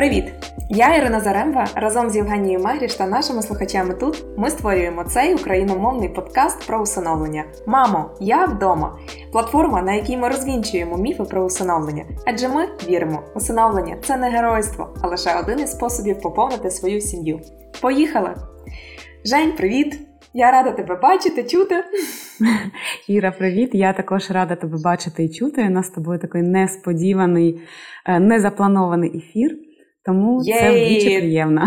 Привіт! Я Ірина Заремба. Разом з Євгенією Мегріш та нашими слухачами тут ми створюємо цей україномовний подкаст про усиновлення. Мамо, я вдома. Платформа, на якій ми розвінчуємо міфи про усиновлення. Адже ми віримо, усиновлення це не геройство, а лише один із способів поповнити свою сім'ю. Поїхали! Жень, привіт! Я рада тебе бачити, чути. Іра, привіт! Я також рада тебе бачити і чути. У нас з тобою такий несподіваний, е, незапланований ефір. Тому Єй! це вдвічі приємно.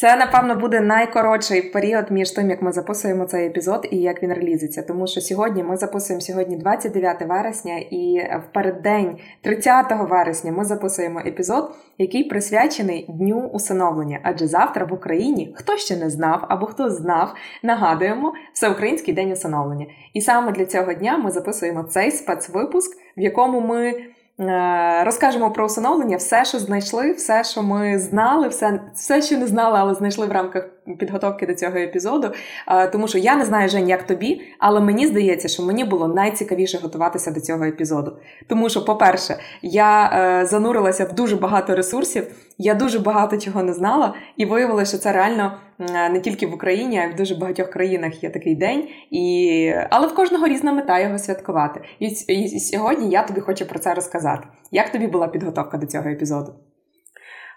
Це, напевно, буде найкоротший період між тим, як ми записуємо цей епізод і як він релізиться. Тому що сьогодні ми записуємо сьогодні 29 вересня, і в переддень 30 вересня ми записуємо епізод, який присвячений дню усиновлення. Адже завтра в Україні хто ще не знав або хто знав, нагадуємо всеукраїнський день усиновлення. І саме для цього дня ми записуємо цей спецвипуск, в якому ми. Е, розкажемо про усиновлення, все, що знайшли, все, що ми знали, все, все, що не знали, але знайшли в рамках підготовки до цього епізоду. Е, тому що я не знаю, Жень, як тобі, але мені здається, що мені було найцікавіше готуватися до цього епізоду. Тому що, по-перше, я е, занурилася в дуже багато ресурсів, я дуже багато чого не знала, і виявилося, що це реально не тільки в Україні, а й в дуже багатьох країнах є такий день. І... Але в кожного різна мета його святкувати. І, сьогодні я тобі хочу про це розказати. Як тобі була підготовка до цього епізоду?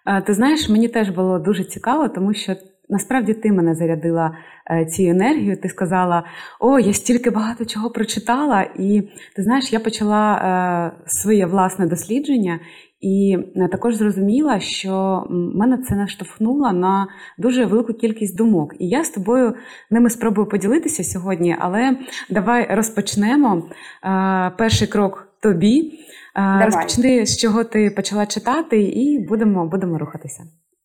Е, ти знаєш, мені теж було дуже цікаво, тому що насправді ти мене зарядила е, цією енергією. Ти сказала: О, я стільки багато чого прочитала, і ти знаєш, я почала е, своє власне дослідження. І також зрозуміла, що мене це наштовхнуло на дуже велику кількість думок. І я з тобою ними спробую поділитися сьогодні, але давай розпочнемо. Перший крок тобі. Давай. Розпочни, з чого ти почала читати, і будемо, будемо рухатися.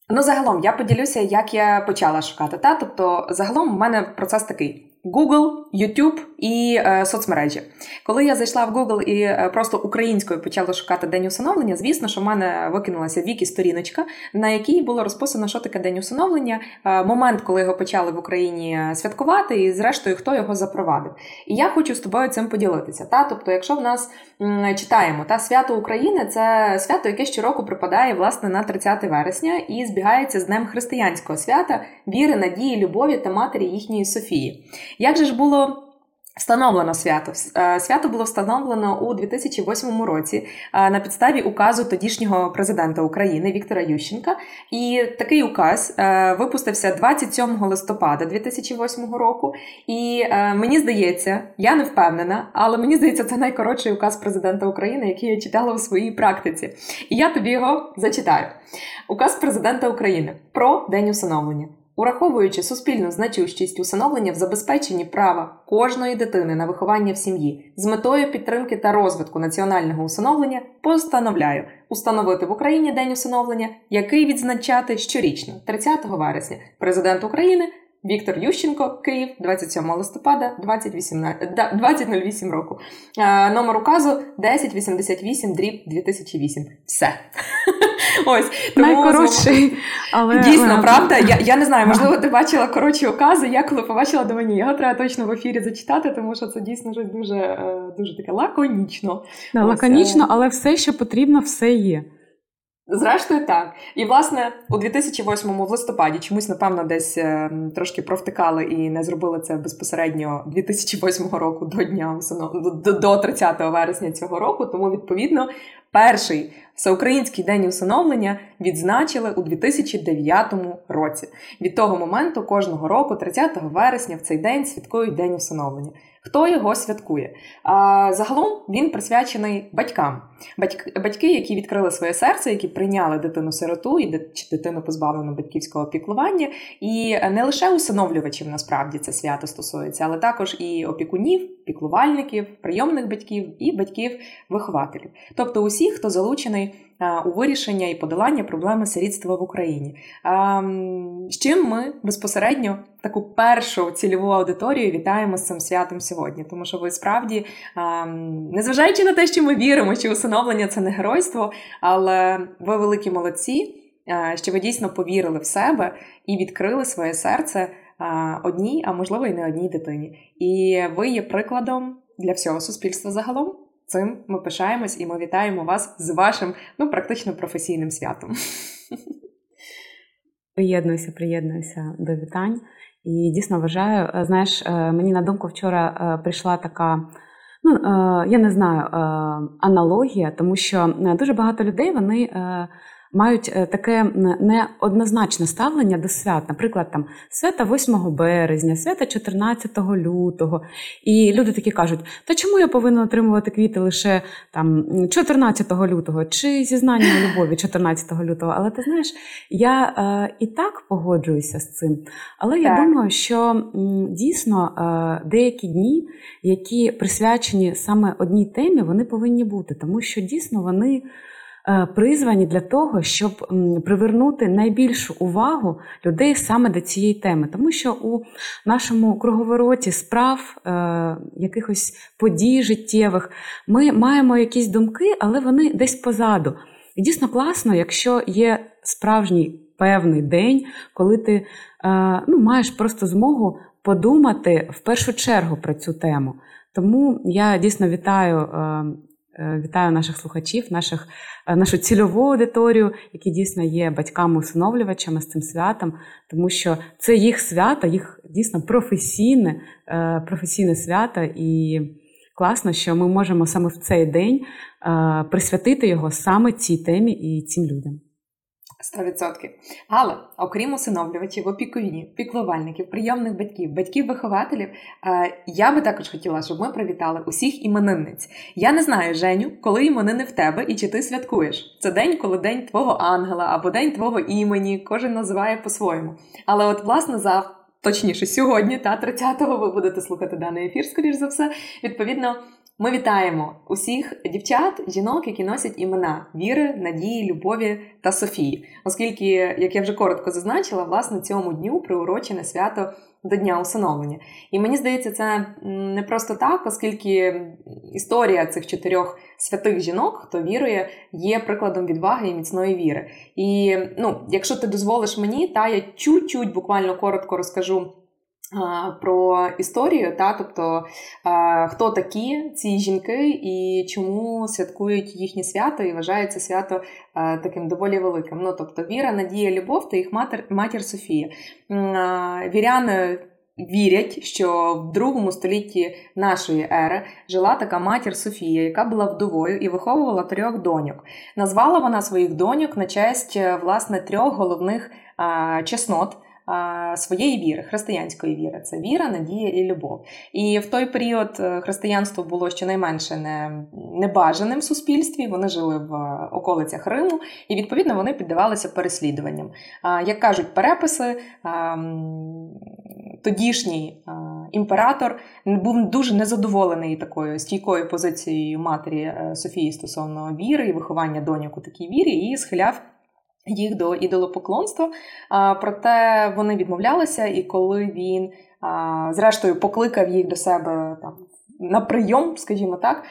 Ну, загалом я поділюся, як я почала шукати. Та? Тобто, загалом у мене процес такий: Google, YouTube і е, соцмережі. Коли я зайшла в Google і е, просто українською почала шукати день усиновлення, звісно, що в мене викинулася вікі сторіночка, на якій було розписано, що таке день усиновлення, е, момент, коли його почали в Україні святкувати, і зрештою хто його запровадив. І я хочу з тобою цим поділитися. Та? Тобто, якщо в нас м, читаємо та свято України, це свято, яке щороку припадає власне на 30 вересня і збігається з Днем християнського свята, віри, надії, любові та матері їхньої Софії. Як же ж було Встановлено свято. Е, свято було встановлено у 2008 році е, на підставі указу тодішнього президента України Віктора Ющенка. І такий указ е, випустився 27 листопада 2008 року. І мені здається, я не впевнена, але мені здається, це найкоротший указ президента України, який я читала у своїй практиці. І я тобі його зачитаю. Указ президента України про день усиновлення. Ураховуючи суспільну значущість усиновлення в забезпеченні права кожної дитини на виховання в сім'ї з метою підтримки та розвитку національного усиновлення, постановляю установити в Україні день усиновлення, який відзначати щорічно, 30 вересня, президент України Віктор Ющенко, Київ, 27 листопада 2008 року. Е, номер указу 1088 дріб 2008. Все. Ось тому Найкоротший, але дійсно правда. Я я не знаю, можливо, ти бачила коротші укази. Я коли побачила до мені, його треба точно в ефірі зачитати, тому що це дійсно щось дуже е, дуже таке лаконічно. Да, Ось, лаконічно, е, але все, що потрібно, все є. Зрештою, так. І, власне, у 2008 в листопаді чомусь, напевно, десь е, трошки провтикали і не зробили це безпосередньо 2008 року до дня до 30 вересня цього року. Тому, відповідно, перший всеукраїнський день усиновлення відзначили у 2009 році. Від того моменту кожного року, 30 вересня, в цей день святкують день усиновлення. Хто його святкує? А, Загалом він присвячений батькам. Батьки, які відкрили своє серце, які прийняли дитину-сироту і чи дитину позбавлену батьківського піклування. І не лише усиновлювачів насправді це свято стосується, але також і опікунів, піклувальників, прийомних батьків і батьків-вихователів. Тобто усіх, хто залучений у вирішення і подолання проблеми сирітства в Україні. З чим ми безпосередньо таку першу цільову аудиторію вітаємо з цим святом сьогодні, тому що ви справді, незважаючи на те, що ми віримо, що усиновлення це не геройство, але ви великі молодці, що ви дійсно повірили в себе і відкрили своє серце одній, а можливо і не одній дитині. І ви є прикладом для всього суспільства загалом. цим ми пишаємось і ми вітаємо вас з вашим ну практично професійним святом. Приєднуюся, приєднуюся до вітань. І дійсно вважаю, е, знаєш, е, мені на думку вчора е, прийшла така, ну я не знаю, аналогія, тому що дуже багато людей вони мають е, таке неоднозначне ставлення до свят, наприклад, там свята 8 березня, свята 14 лютого. І люди такі кажуть: та чому я повинна отримувати квіти лише там 14 лютого чи зізнання у любові 14 лютого? Але ти знаєш, я е, і так погоджуюся з цим. Але так. я думаю, що дійсно е, деякі дні, які присвячені саме одній темі, вони повинні бути, тому що дійсно вони. Е, призвані для того, щоб привернути найбільшу увагу людей саме до цієї теми, тому що у нашому круговороті справ е, якихось подій життєвих ми маємо якісь думки, але вони десь позаду. І дійсно класно, якщо є справжній певний день, коли ти е, ну, маєш просто змогу подумати в першу чергу про цю тему. Тому я дійсно вітаю вітаю наших слухачів, наших, е, нашу цільову аудиторію, які дійсно є батьками-усиновлювачами з цим святом, тому що це їх свято, їх дійсно професійне, е, професійне свято, і класно, що ми можемо саме в цей день присвятити його саме цій темі і цим людям. 100%. Але окрім усиновлювачів, опікунів, піклувальників, прийомних батьків, батьків-вихователів, е, я би також хотіла, щоб ми привітали усіх іменинниць. Я не знаю, Женю, коли іменини в тебе і чи ти святкуєш. Це день, коли день твого ангела або день твого імені, кожен називає по-своєму. Але от, власне, за точніше, сьогодні, та 30-го, ви будете слухати даний ефір, скоріш за все, відповідно. Ми вітаємо усіх дівчат, жінок, які носять імена Віри, Надії, Любові та Софії, оскільки, як я вже коротко зазначила, власне цьому дню приурочене свято до Дня усиновлення. І мені здається, це не просто так, оскільки історія цих чотирьох святих жінок, хто вірує, є прикладом відваги і міцної віри. І ну, якщо ти дозволиш мені, та я чуть-чуть буквально коротко розкажу. Про історію, та тобто хто такі ці жінки і чому святкують їхнє свято і вважається свято таким доволі великим. Ну тобто віра, надія, любов та їх матір матір Софія. Віряни вірять, що в другому столітті нашої ери жила така матір Софія, яка була вдовою і виховувала трьох доньок. Назвала вона своїх доньок на честь власне трьох головних чеснот своєї віри, християнської віри. Це віра, надія і любов. І в той період е, християнство було щонайменше небажаним в суспільстві. Вони жили в околицях Риму, і відповідно вони піддавалися переслідуванням. Як кажуть переписи, тодішній імператор був дуже незадоволений такою стійкою позицією матері е, Софії стосовно віри і виховання доньок у такій вірі, і схиляв їх до ідолопоклонства. Проте вони відмовлялися, і коли він, зрештою, покликав їх до себе там. На прийом, скажімо так,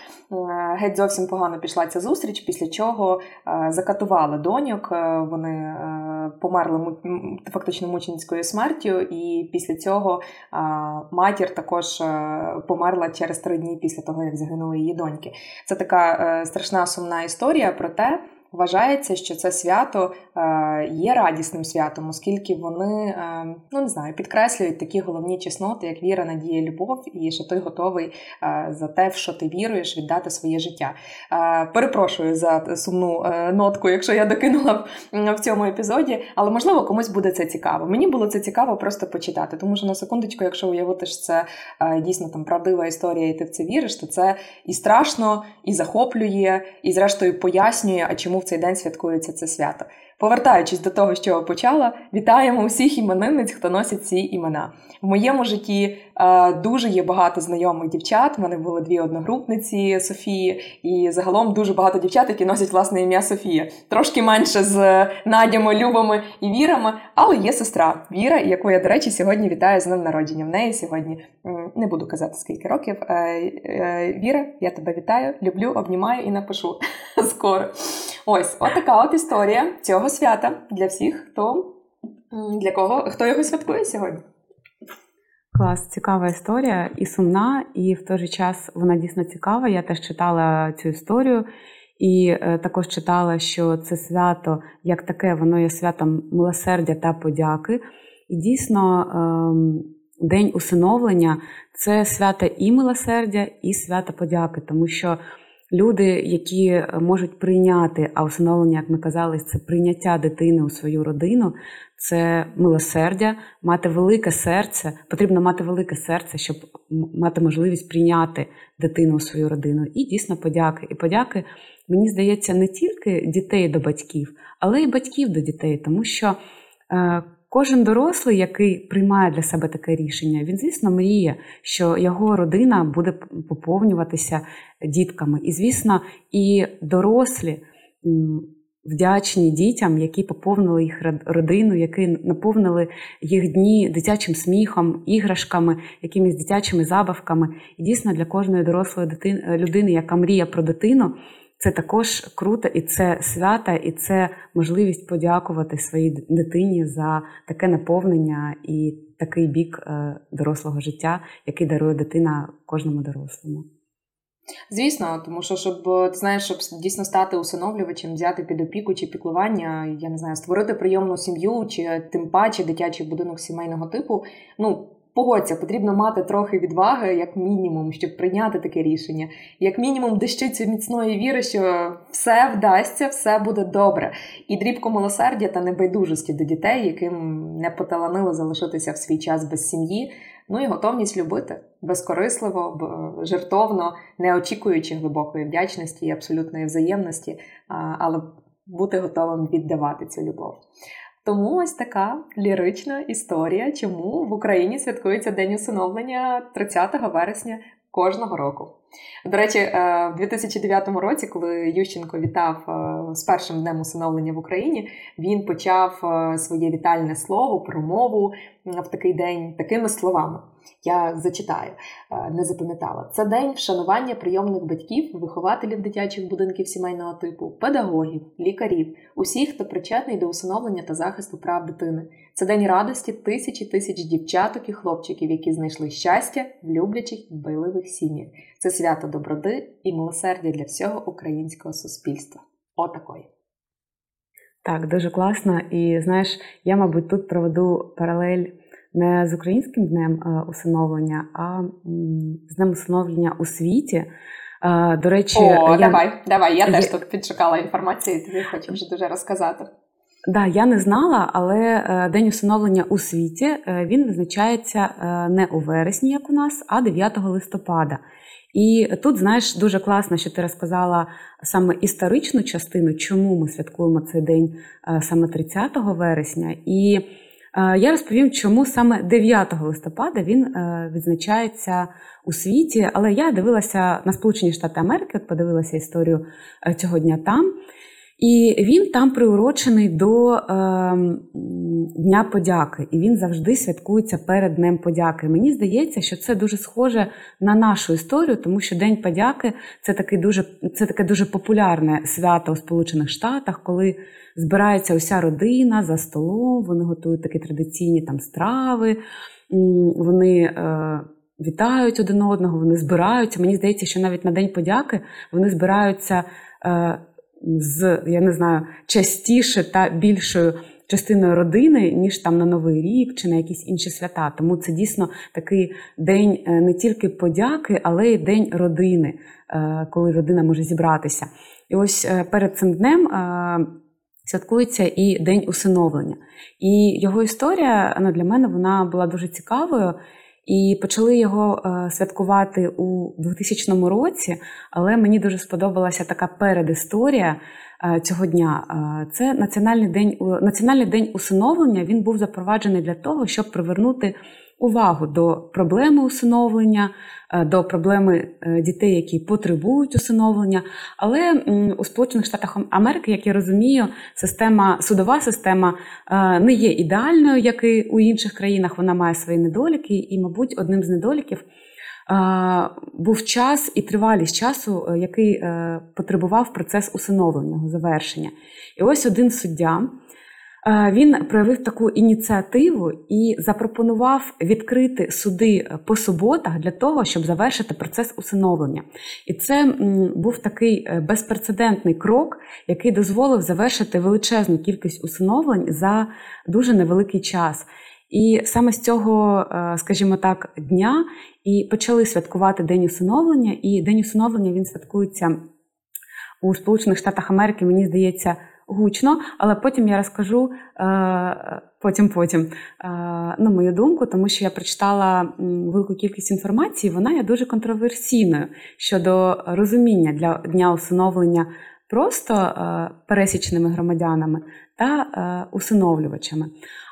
геть зовсім погано пішла ця зустріч, після чого закатували доньок. Вони померли фактично мученицькою смертю, і після цього матір також померла через три дні після того, як загинули її доньки. Це така е, страшна сумна історія про те, Вважається, що це свято е, є радісним святом, оскільки вони е, ну не знаю, підкреслюють такі головні чесноти, як віра, надія, любов, і що ти готовий е, за те, в що ти віруєш, віддати своє життя. Перепрошую за сумну нотку, якщо я докинула в цьому епізоді, але можливо комусь буде це цікаво. Мені було це цікаво просто почитати, тому що на секундочку, якщо уявити, що це дійсно там правдива історія, і ти в це віриш, то це і страшно, і захоплює, і зрештою пояснює, а чому цей день святкується це свято. Повертаючись до того, що я почала, вітаємо усіх іменинниць, хто носить ці імена. В моєму житті е, дуже є багато знайомих дівчат. У мене були дві одногрупниці Софії, і загалом дуже багато дівчат, які носять власне ім'я Софія. Трошки менше з Надями, Любами і Вірами, але є сестра Віра, яку я, до речі, сьогодні вітаю з ним народження. В неї сьогодні не буду казати скільки років. Е, е, Віра, я тебе вітаю, люблю, обнімаю і напишу скоро. Ось, отака от історія цього свята для всіх, хто для кого хто його святкує сьогодні. Клас, цікава історія і сумна, і в той же час вона дійсно цікава. Я теж читала цю історію і е, також читала, що це свято, як таке, воно є святом милосердя та подяки. І дійсно, е, День усиновлення це свято і милосердя, і свято подяки, тому що люди, які можуть прийняти, а усиновлення, як ми казали, це прийняття дитини у свою родину, це милосердя, мати велике серце. Потрібно мати велике серце, щоб мати можливість прийняти дитину у свою родину. І дійсно подяки. І подяки, мені здається, не тільки дітей до батьків, але й батьків до дітей, тому що. Кожен дорослий, який приймає для себе таке рішення, він, звісно, мріє, що його родина буде поповнюватися дітками. І, звісно, і дорослі вдячні дітям, які поповнили їх родину, які наповнили їх дні дитячим сміхом, іграшками, якимись дитячими забавками. І дійсно для кожної дорослої дитини, людини, яка мріє про дитину. Це також круто, і це свята, і це можливість подякувати своїй дитині за таке наповнення і такий бік е, дорослого життя, який дарує дитина кожному дорослому. Звісно, тому що щоб ти знаєш, щоб дійсно стати усиновлювачем, взяти під опіку чи піклування, я не знаю, створити прийомну сім'ю, чи тим паче дитячий будинок сімейного типу. Ну погодься, потрібно мати трохи відваги, як мінімум, щоб прийняти таке рішення, як мінімум, дещицю міцної віри, що все вдасться, все буде добре, і дрібку милосердя та небайдужості до дітей, яким не поталанило залишитися в свій час без сім'ї. Ну і готовність любити безкорисливо, жертовно, не очікуючи глибокої вдячності і абсолютної взаємності, але бути готовим віддавати цю любов. Тому ось така лірична історія, чому в Україні святкується День усиновлення 30 вересня кожного року. До речі, е, в 2009 році, коли Ющенко вітав е, з першим днем усиновлення в Україні, він почав е, своє вітальне слово, промову в такий день такими словами. Я зачитаю, не запам'ятала. Це день вшанування прийомних батьків, вихователів дитячих будинків сімейного типу, педагогів, лікарів, усіх, хто причетний до усиновлення та захисту прав дитини. Це день радості тисячі тисяч дівчаток і хлопчиків, які знайшли щастя в люблячих дбайливих сім'ях. Це свято доброди і милосердя для всього українського суспільства. Отакої. Так, дуже класно. І знаєш, я, мабуть, тут проведу паралель не з українським днем е, усиновлення, а з днем усиновлення у світі. Е, до речі, О, я... давай, давай. Я, я теж тут підшукала інформацію, тобі хочу вже дуже розказати. Да, я не знала, але е, день усиновлення у світі він визначається не у вересні, як у нас, а 9 листопада. І тут, знаєш, дуже класно, що ти розказала саме історичну частину, чому ми святкуємо цей день е, саме 30 вересня. І е, я розповім, чому саме 9 листопада він е, відзначається у світі. Але я дивилася на Сполучені Штати Америки, подивилася історію цього дня там. І він там приурочений до е, Дня подяки, і він завжди святкується перед Днем подяки. Мені здається, що це дуже схоже на нашу історію, тому що День подяки це таке дуже це таке дуже популярне свято у Сполучених Штатах, коли збирається уся родина за столом, вони готують такі традиційні там страви, вони. Е, Вітають один одного, вони збираються. Мені здається, що навіть на День подяки вони збираються е, з я не знаю частіше та більшою частиною родини, ніж там на Новий рік чи на якісь інші свята. Тому це дійсно такий день е, не тільки подяки, але й день родини, е, коли родина може зібратися. І ось е, перед цим днем. Святкується і день усиновлення. І його історія ну, для мене вона була дуже цікавою. І почали його е, святкувати у 2000 році, але мені дуже сподобалася така передісторія е, цього дня. Е, це національний день національний день усиновлення. Він був запроваджений для того, щоб привернути увагу до проблеми усиновлення, е, до проблеми е, дітей, які потребують усиновлення. Але у Сполучених Штатах Америки, як я розумію, система судова система е, не є ідеальною, як і у інших країнах. Вона має свої недоліки, і, мабуть, одним з недоліків. Був час і тривалість часу, який потребував процес усиновлення завершення. І ось один суддя він проявив таку ініціативу і запропонував відкрити суди по суботах для того, щоб завершити процес усиновлення. І це був такий е, безпрецедентний крок, який дозволив завершити величезну кількість усиновлень за дуже невеликий час. І саме з цього, е, скажімо так, дня і почали святкувати День усиновлення. І День усиновлення він святкується у Сполучених Штатах Америки, мені здається гучно, але потім я розкажу е, потім потім е, ну, мою думку, тому що я прочитала велику кількість інформації, вона є дуже контроверсійною щодо розуміння для дня усиновлення просто е, пересічними громадянами та усиновлювачами.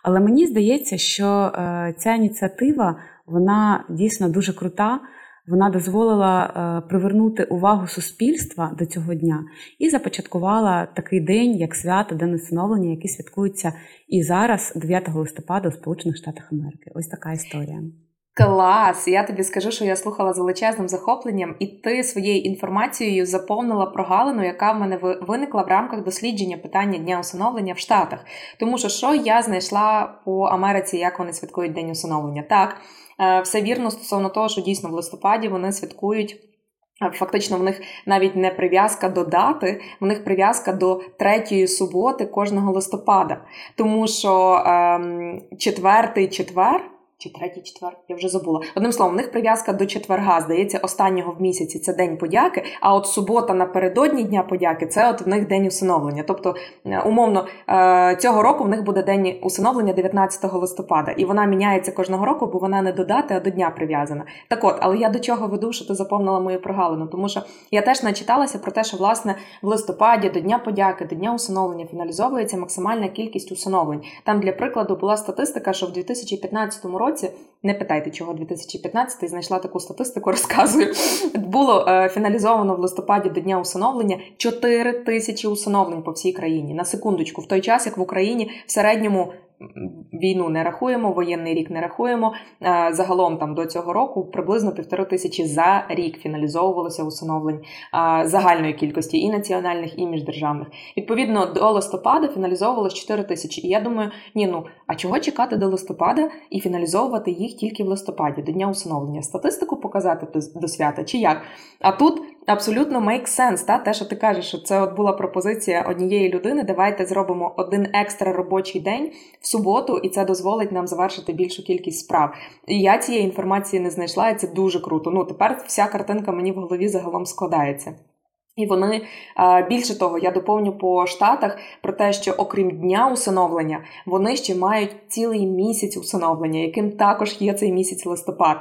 Але мені здається, що ця ініціатива вона дійсно дуже крута. Вона дозволила е, привернути увагу суспільства до цього дня і започаткувала такий день, як свято День усиновлення, який святкується і зараз, 9 листопада, у Сполучених Штатах Америки. Ось така історія. Клас! Я тобі скажу, що я слухала з величезним захопленням, і ти своєю інформацією заповнила прогалину, яка в мене виникла в рамках дослідження питання дня усиновлення в Штатах. Тому що що я знайшла по Америці, як вони святкують День усиновлення? Так, е, все вірно стосовно того, що дійсно в листопаді вони святкують. Е, фактично, в них навіть не прив'язка до дати, в них прив'язка до третьої суботи кожного листопада. Тому що ем, четвертий четвер чи третій четвер, я вже забула. Одним словом, в них прив'язка до четверга, здається, останнього в місяці це день подяки. А от субота напередодні Дня подяки це от в них день усиновлення. Тобто, е, умовно, е, цього року в них буде день усиновлення 19 листопада, і вона міняється кожного року, бо вона не до дати, а до дня прив'язана. Так от, але я до чого веду, що ти заповнила мою прогалину, тому що я теж начиталася про те, що власне в листопаді до Дня подяки, до Дня усиновлення фіналізовується максимальна кількість усиновлень. Там для прикладу була статистика, що в 2015 році році. Не питайте, чого 2015 знайшла таку статистику, розказую. Було е, фіналізовано в листопаді до дня усиновлення 4 тисячі усиновлень по всій країні. На секундочку, в той час, як в Україні в середньому війну не рахуємо, воєнний рік не рахуємо. Е, загалом там до цього року приблизно півтори тисячі за рік фіналізовувалося усиновлень е, загальної кількості і національних, і міждержавних. Відповідно, до листопада фіналізовувалось 4 тисячі. І я думаю, ні, ну а чого чекати до листопада і фіналізовувати їх тільки в листопаді, до дня усиновлення? Статистику показати до свята чи як? А тут абсолютно make sense, та те, що ти кажеш, що це от була пропозиція однієї людини. Давайте зробимо один екстра робочий день в суботу, і це дозволить нам завершити більшу кількість справ. І я цієї інформації не знайшла, і це дуже круто. Ну тепер вся картинка мені в голові загалом складається. І вони більше того, я доповню по штатах про те, що окрім дня усиновлення, вони ще мають цілий місяць усиновлення, яким також є цей місяць листопад.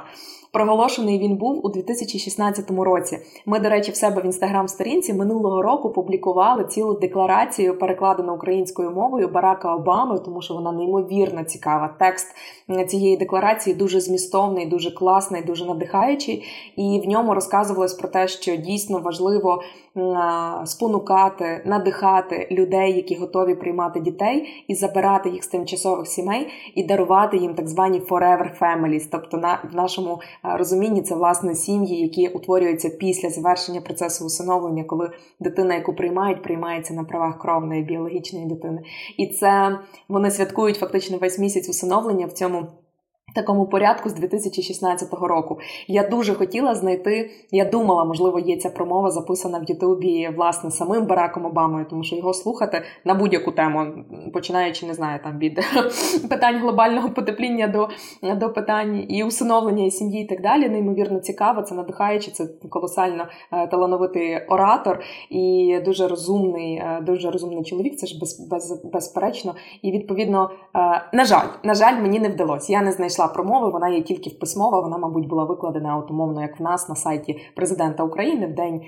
Проголошений він був у 2016 році. Ми, до речі, в себе в інстаграм-сторінці минулого року публікували цілу декларацію, перекладену українською мовою Барака Обами, тому що вона неймовірно цікава. Текст цієї декларації дуже змістовний, дуже класний, дуже надихаючий. І в ньому розказувалось про те, що дійсно важливо спонукати, надихати людей, які готові приймати дітей, і забирати їх з тимчасових сімей, і дарувати їм так звані forever families. Тобто, на в нашому розумінні це власне сім'ї, які утворюються після завершення процесу усиновлення, коли дитина, яку приймають, приймається на правах кровної біологічної дитини. І це вони святкують фактично весь місяць усиновлення в цьому такому порядку з 2016 року. Я дуже хотіла знайти. Я думала, можливо, є ця промова записана в Ютубі власне самим Бараком Обамою, тому що його слухати на будь-яку тему, починаючи, не знаю, там від питань глобального потепління до до питань і усиновлення і сім'ї, і так далі. Неймовірно цікаво, це надихаюче, це колосально е, талановитий оратор і дуже розумний, е, дуже розумний чоловік. Це ж без, без, безперечно. І відповідно, е, на жаль, на жаль, мені не вдалося. Я не знайшла знайшла промови, вона є тільки в письмова, вона, мабуть, була викладена от, умовно, як в нас на сайті президента України в день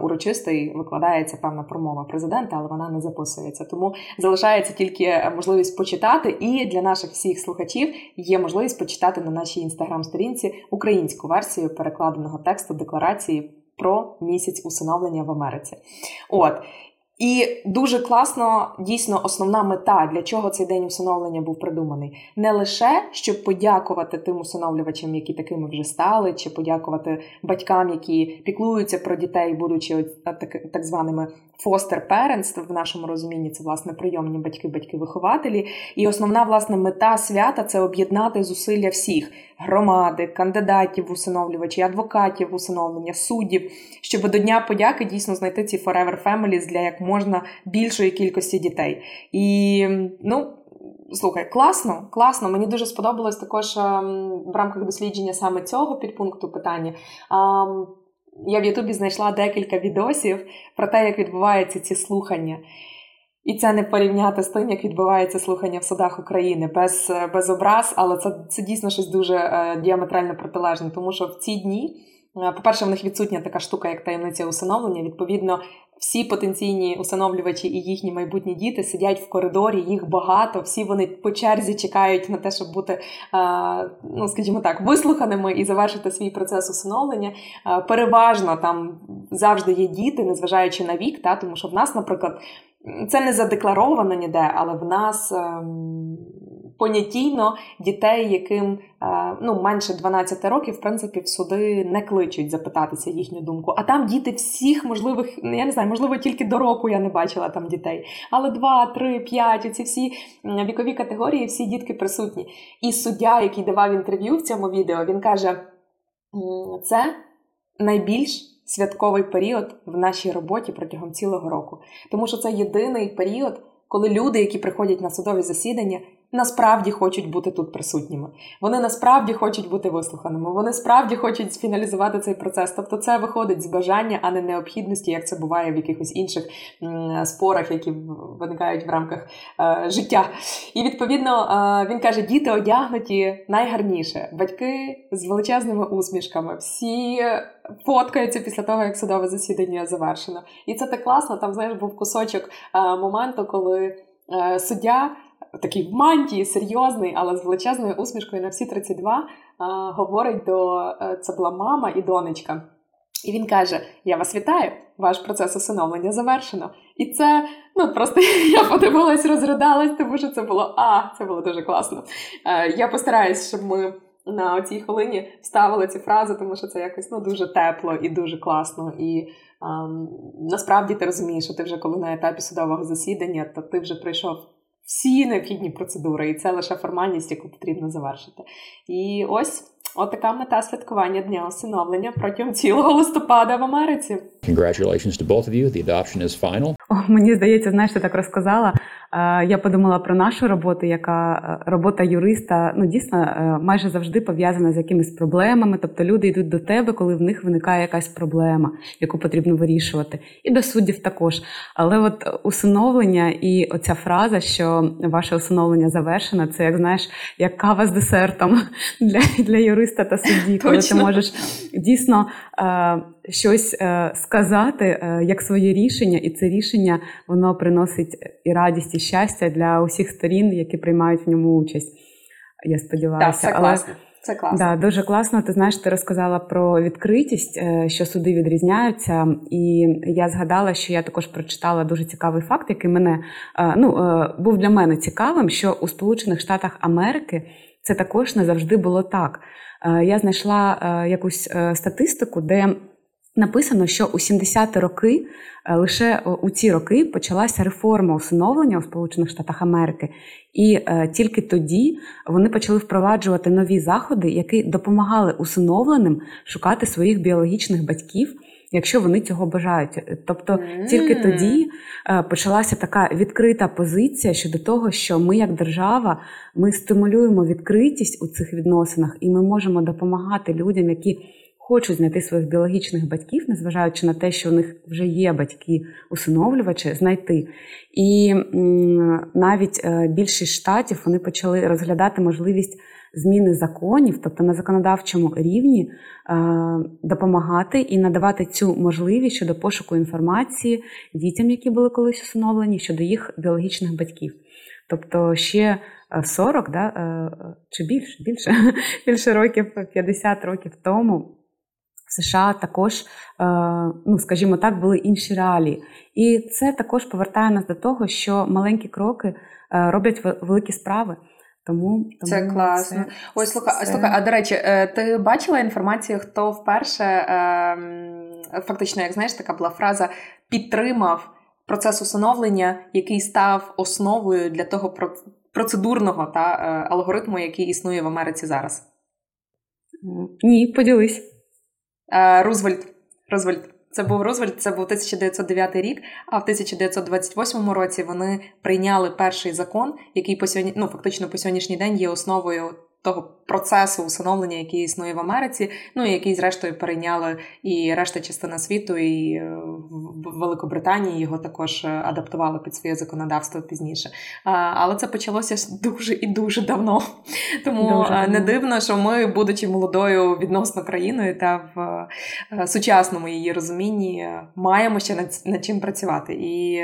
урочистий викладається певна промова президента, але вона не записується. Тому залишається тільки можливість почитати. І для наших всіх слухачів є можливість почитати на нашій інстаграм-сторінці українську версію перекладеного тексту декларації про місяць усиновлення в Америці. От. І дуже класно, дійсно, основна мета, для чого цей день усиновлення був придуманий, не лише щоб подякувати тим усиновлювачам, які такими вже стали, чи подякувати батькам, які піклуються про дітей, будучи так, званими фостер парентс в нашому розумінні, це власне прийомні батьки, батьки-вихователі. І основна власне мета свята це об'єднати зусилля всіх громади, кандидатів в усиновлювачі, адвокатів усиновлення, суддів, щоб до Дня подяки дійсно знайти ці forever families для як можна більшої кількості дітей. І ну. Слухай, класно, класно. Мені дуже сподобалось також ем, в рамках дослідження саме цього підпункту питання. Ем, я в Ютубі знайшла декілька відосів про те, як відбуваються ці слухання. І це не порівняти з тим, як відбувається слухання в судах України без без образ, але це це дійсно щось дуже е, діаметрально протилежне, тому що в ці дні, е, по-перше, в них відсутня така штука, як таємниця усиновлення. Відповідно, всі потенційні усиновлювачі і їхні майбутні діти сидять в коридорі, їх багато. Всі вони по черзі чекають на те, щоб бути, ну скажімо так, вислуханими і завершити свій процес усиновлення. Переважно там завжди є діти, незважаючи на вік, та тому що в нас, наприклад. Це не задекларовано ніде, але в нас ем, понятійно дітей, яким е, ну, менше 12 років, в принципі, в суди не кличуть запитатися їхню думку. А там діти всіх можливих, ну, я не знаю, можливо, тільки до року я не бачила там дітей. Але 2, 3, 5, оці всі вікові категорії, всі дітки присутні. І суддя, який давав інтерв'ю в цьому відео, він каже: це найбільш святковий період в нашій роботі протягом цілого року, тому що це єдиний період, коли люди, які приходять на судові засідання, насправді хочуть бути тут присутніми. Вони насправді хочуть бути вислуханими. Вони справді хочуть фіналізувати цей процес. Тобто, це виходить з бажання, а не необхідності, як це буває в якихось інших спорах, які виникають в рамках е, життя. І відповідно е, він каже: діти одягнуті найгарніше, батьки з величезними усмішками, всі. Фоткаються після того, як судове засідання завершено. І це так класно. Там знаєш, був кусочок е, моменту, коли е, суддя такий в мантії, серйозний, але з величезною усмішкою на всі 32, а, говорить до е, це була мама і донечка. І він каже: Я вас вітаю, ваш процес усиновлення завершено. І це ну просто я подивилась, розридалась, тому що це було а, це було дуже класно. Е, я постараюсь, щоб ми на цій хвилині вставили ці фрази, тому що це якось ну дуже тепло і дуже класно. І ем, насправді ти розумієш, що ти вже коли на етапі судового засідання, то ти вже пройшов всі необхідні процедури, і це лише формальність, яку потрібно завершити. І ось отака така мета святкування дня усиновлення протягом цілого листопада в Америці. Congratulations to both of you. The adoption is final. О, мені здається, знаєш, ти так розказала. Я подумала про нашу роботу, яка е, робота юриста ну дійсно е, майже завжди пов'язана з якимись проблемами. Тобто люди йдуть до тебе, коли в них виникає якась проблема, яку потрібно вирішувати, і до суддів також. Але от усиновлення і оця фраза, що ваше усиновлення завершено, це як знаєш, як кава з десертом для для юриста та судді, коли ти можеш дійсно е, щось сказати як своє рішення, і це рішення воно приносить і радість, і щастя для усіх сторін, які приймають в ньому участь. Я сподіваюся, Так, це класно. Це класно. Да, дуже класно. Ти знаєш, ти розказала про відкритість, е, що суди відрізняються, і я згадала, що я також прочитала дуже цікавий факт, який мене е, ну е, був для мене цікавим, що у Сполучених Штатах Америки це також не завжди було так. Я знайшла якусь статистику, де Написано, що у 70-ті роки е, лише е, у ці роки почалася реформа усиновлення у Сполучених Штатах Америки, і е, тільки тоді вони почали впроваджувати нові заходи, які допомагали усиновленим шукати своїх біологічних батьків, якщо вони цього бажають. Тобто тільки тоді е, почалася така відкрита позиція щодо того, що ми, як держава, ми стимулюємо відкритість у цих відносинах, і ми можемо допомагати людям, які хочуть знайти своїх біологічних батьків, незважаючи на те, що у них вже є батьки-усиновлювачі, знайти. І навіть е, більшість штатів вони почали розглядати можливість зміни законів, тобто на законодавчому рівні е, допомагати і надавати цю можливість щодо пошуку інформації дітям, які були колись усиновлені, щодо їх біологічних батьків. Тобто ще 40, е, да, чи більше, більше, більше років, 50 років тому США також, ну скажімо так, були інші реалії. І це також повертає нас до того, що маленькі кроки роблять великі справи. Тому, тому це класно. Це, Ой, слухай, це... слухай, а до речі, е, ти бачила інформацію, хто вперше фактично, як знаєш, така була фраза підтримав процес усиновлення, який став основою для того процедурного та е, алгоритму, який існує в Америці зараз? Ні, поділись. Е, Рузвельт. Рузвельт. Це був Рузвельт, це був 1909 рік. А в 1928 році вони прийняли перший закон, який по сьогодні, ну фактично по сьогоднішній день є основою того процесу усиновлення, який існує в Америці, ну і який, зрештою, перейняли і решта частина світу, і е, в Великобританії його також е, адаптували під своє законодавство пізніше. Але це почалося дуже і дуже давно. Тому дуже е, не дивно, що ми, будучи молодою відносно країною та в сучасному її розумінні, маємо ще над, над чим працювати. І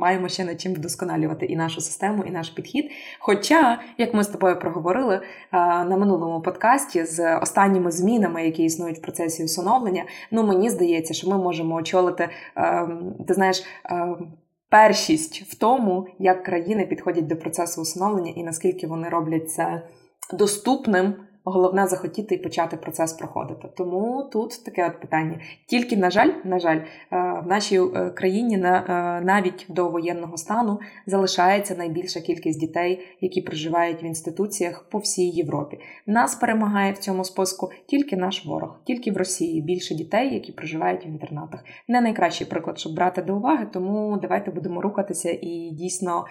Маємо ще над чим вдосконалювати і нашу систему, і наш підхід. Хоча, як ми з тобою проговорили на минулому подкасті з останніми змінами, які існують в процесі усиновлення, ну мені здається, що ми можемо очолити, ем, ти знаєш, ем, першість в тому, як країни підходять до процесу усиновлення і наскільки вони роблять це доступним головне захотіти і почати процес проходити. Тому тут таке от питання. Тільки, на жаль, на жаль, е, в нашій е, країні е, навіть до воєнного стану залишається найбільша кількість дітей, які проживають в інституціях по всій Європі. Нас перемагає в цьому списку тільки наш ворог, тільки в Росії більше дітей, які проживають в інтернатах. Не найкращий приклад, щоб брати до уваги, тому давайте будемо рухатися і дійсно.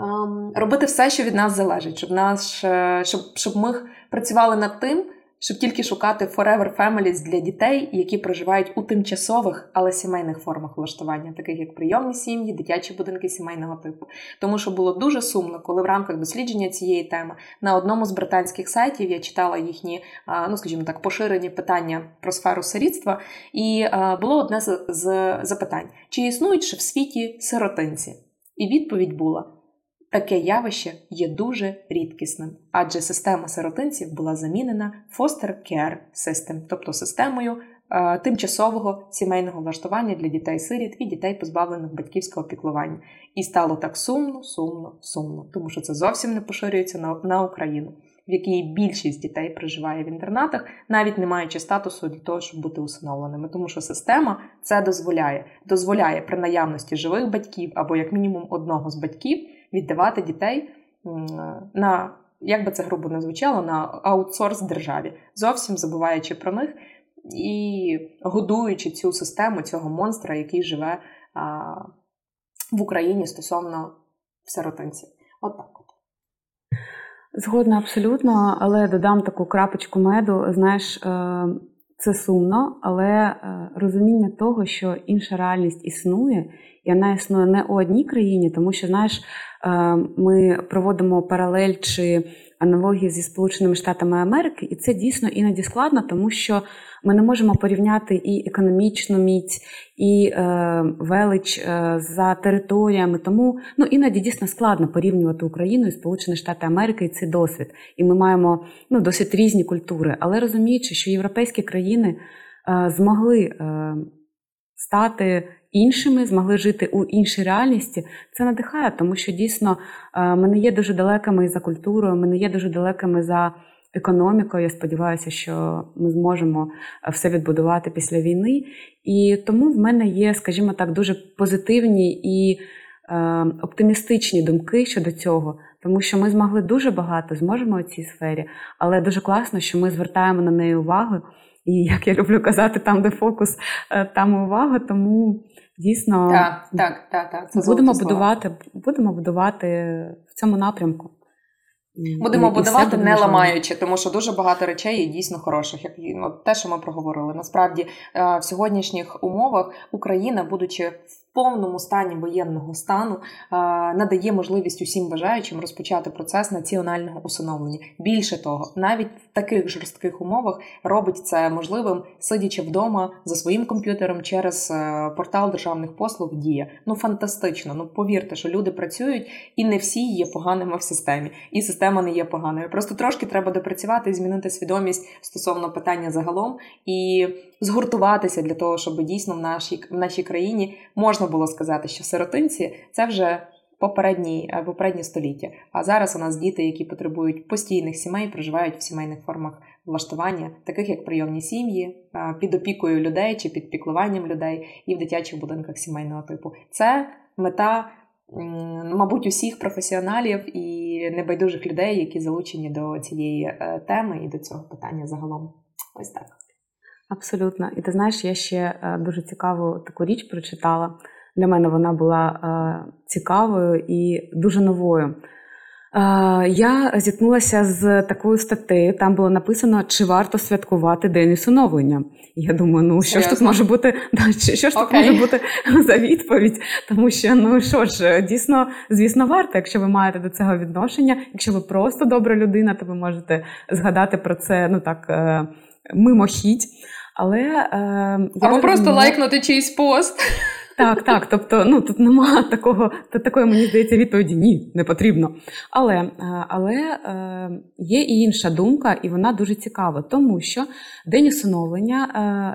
Ем, робити все, що від нас залежить, щоб наш, е, щоб, щоб ми працювали над тим, щоб тільки шукати forever families для дітей, які проживають у тимчасових, але сімейних формах влаштування, таких як прийомні сім'ї, дитячі будинки сімейного типу. Тому що було дуже сумно, коли в рамках дослідження цієї теми на одному з британських сайтів я читала їхні, ну скажімо так, поширені питання про сферу сирітства, і було одне з запитань: чи існують ще в світі сиротинці? І відповідь була. Таке явище є дуже рідкісним, адже система сиротинців була замінена Foster Care System, тобто системою е, тимчасового сімейного влаштування для дітей-сиріт і дітей, позбавлених батьківського піклування. І стало так сумно, сумно, сумно, тому що це зовсім не поширюється на, на Україну, в якій більшість дітей проживає в інтернатах, навіть не маючи статусу для того, щоб бути усиновленими. Тому що система це дозволяє, дозволяє при наявності живих батьків або як мінімум одного з батьків віддавати дітей на, як би це грубо не звучало, на аутсорс державі, зовсім забуваючи про них і годуючи цю систему цього монстра, який живе а, в Україні стосовно сиротинців. От так. Згодна абсолютно, але додам таку крапочку меду. Знаєш, е, це сумно, але е, розуміння того, що інша реальність існує, і вона існує не у одній країні, тому що, знаєш, е, ми проводимо паралель чи аналогії зі Сполученими Штатами Америки, і це дійсно іноді складно, тому що ми не можемо порівняти і економічну міць, і е, велич е, за територіями. Тому ну іноді дійсно складно порівнювати Україну і Сполучені Штати Америки і цей досвід. І ми маємо ну досить різні культури, але розуміючи, що європейські країни е, змогли е, стати іншими, змогли жити у іншій реальності, це надихає, тому що дійсно е, ми не є дуже далекими за культурою, ми не є дуже далекими за економікою. Я сподіваюся, що ми зможемо е, все відбудувати після війни. І тому в мене є, скажімо так, дуже позитивні і е, оптимістичні думки щодо цього. Тому що ми змогли дуже багато, зможемо у цій сфері, але дуже класно, що ми звертаємо на неї увагу. І як я люблю казати, там, де фокус, там увага. Тому Дійсно, так, так, так, так. Це будемо будувати, будемо будувати в цьому напрямку. Будемо і, будувати, не не ламаючи, тому що дуже багато речей є дійсно хороших, як ну, те, що ми проговорили. Насправді, е, в сьогоднішніх умовах Україна, будучи повному стані воєнного стану надає можливість усім бажаючим розпочати процес національного усиновлення. Більше того, навіть в таких жорстких умовах робить це можливим, сидячи вдома за своїм комп'ютером через е, портал державних послуг Дія. Ну фантастично. Ну повірте, що люди працюють, і не всі є поганими в системі, і система не є поганою. Просто трошки треба допрацювати і змінити свідомість стосовно питання загалом і згуртуватися для того, щоб дійсно в нашій в нашій країні можна було сказати, що сиротинці це вже попередні, е, попереднє століття. А зараз у нас діти, які потребують постійних сімей, проживають в сімейних формах влаштування, таких як прийомні сім'ї, е, під опікою людей чи під піклуванням людей і в дитячих будинках сімейного типу. Це мета. Мабуть, усіх професіоналів і небайдужих людей, які залучені до цієї е, теми і до цього питання загалом. Ось так. Абсолютно. І ти знаєш, я ще е, дуже цікаву таку річ прочитала. Для мене вона була е, цікавою і дуже новою. Е, я зіткнулася з такою статтею, там було написано, чи варто святкувати День усиновлення. Я думаю, ну що ж тут може бути да, що ж тут може бути за відповідь? Тому що ну що ж, дійсно, звісно, варто, якщо ви маєте до цього відношення, якщо ви просто добра людина, то ви можете згадати про це ну так мимохідь. Але е, я або просто лайкнути чийсь пост. Так, так. Тобто, ну тут немає такого, такої, мені здається, відповіді ні, не потрібно. Але е, але е, є і інша думка, і вона дуже цікава, тому що день усиновлення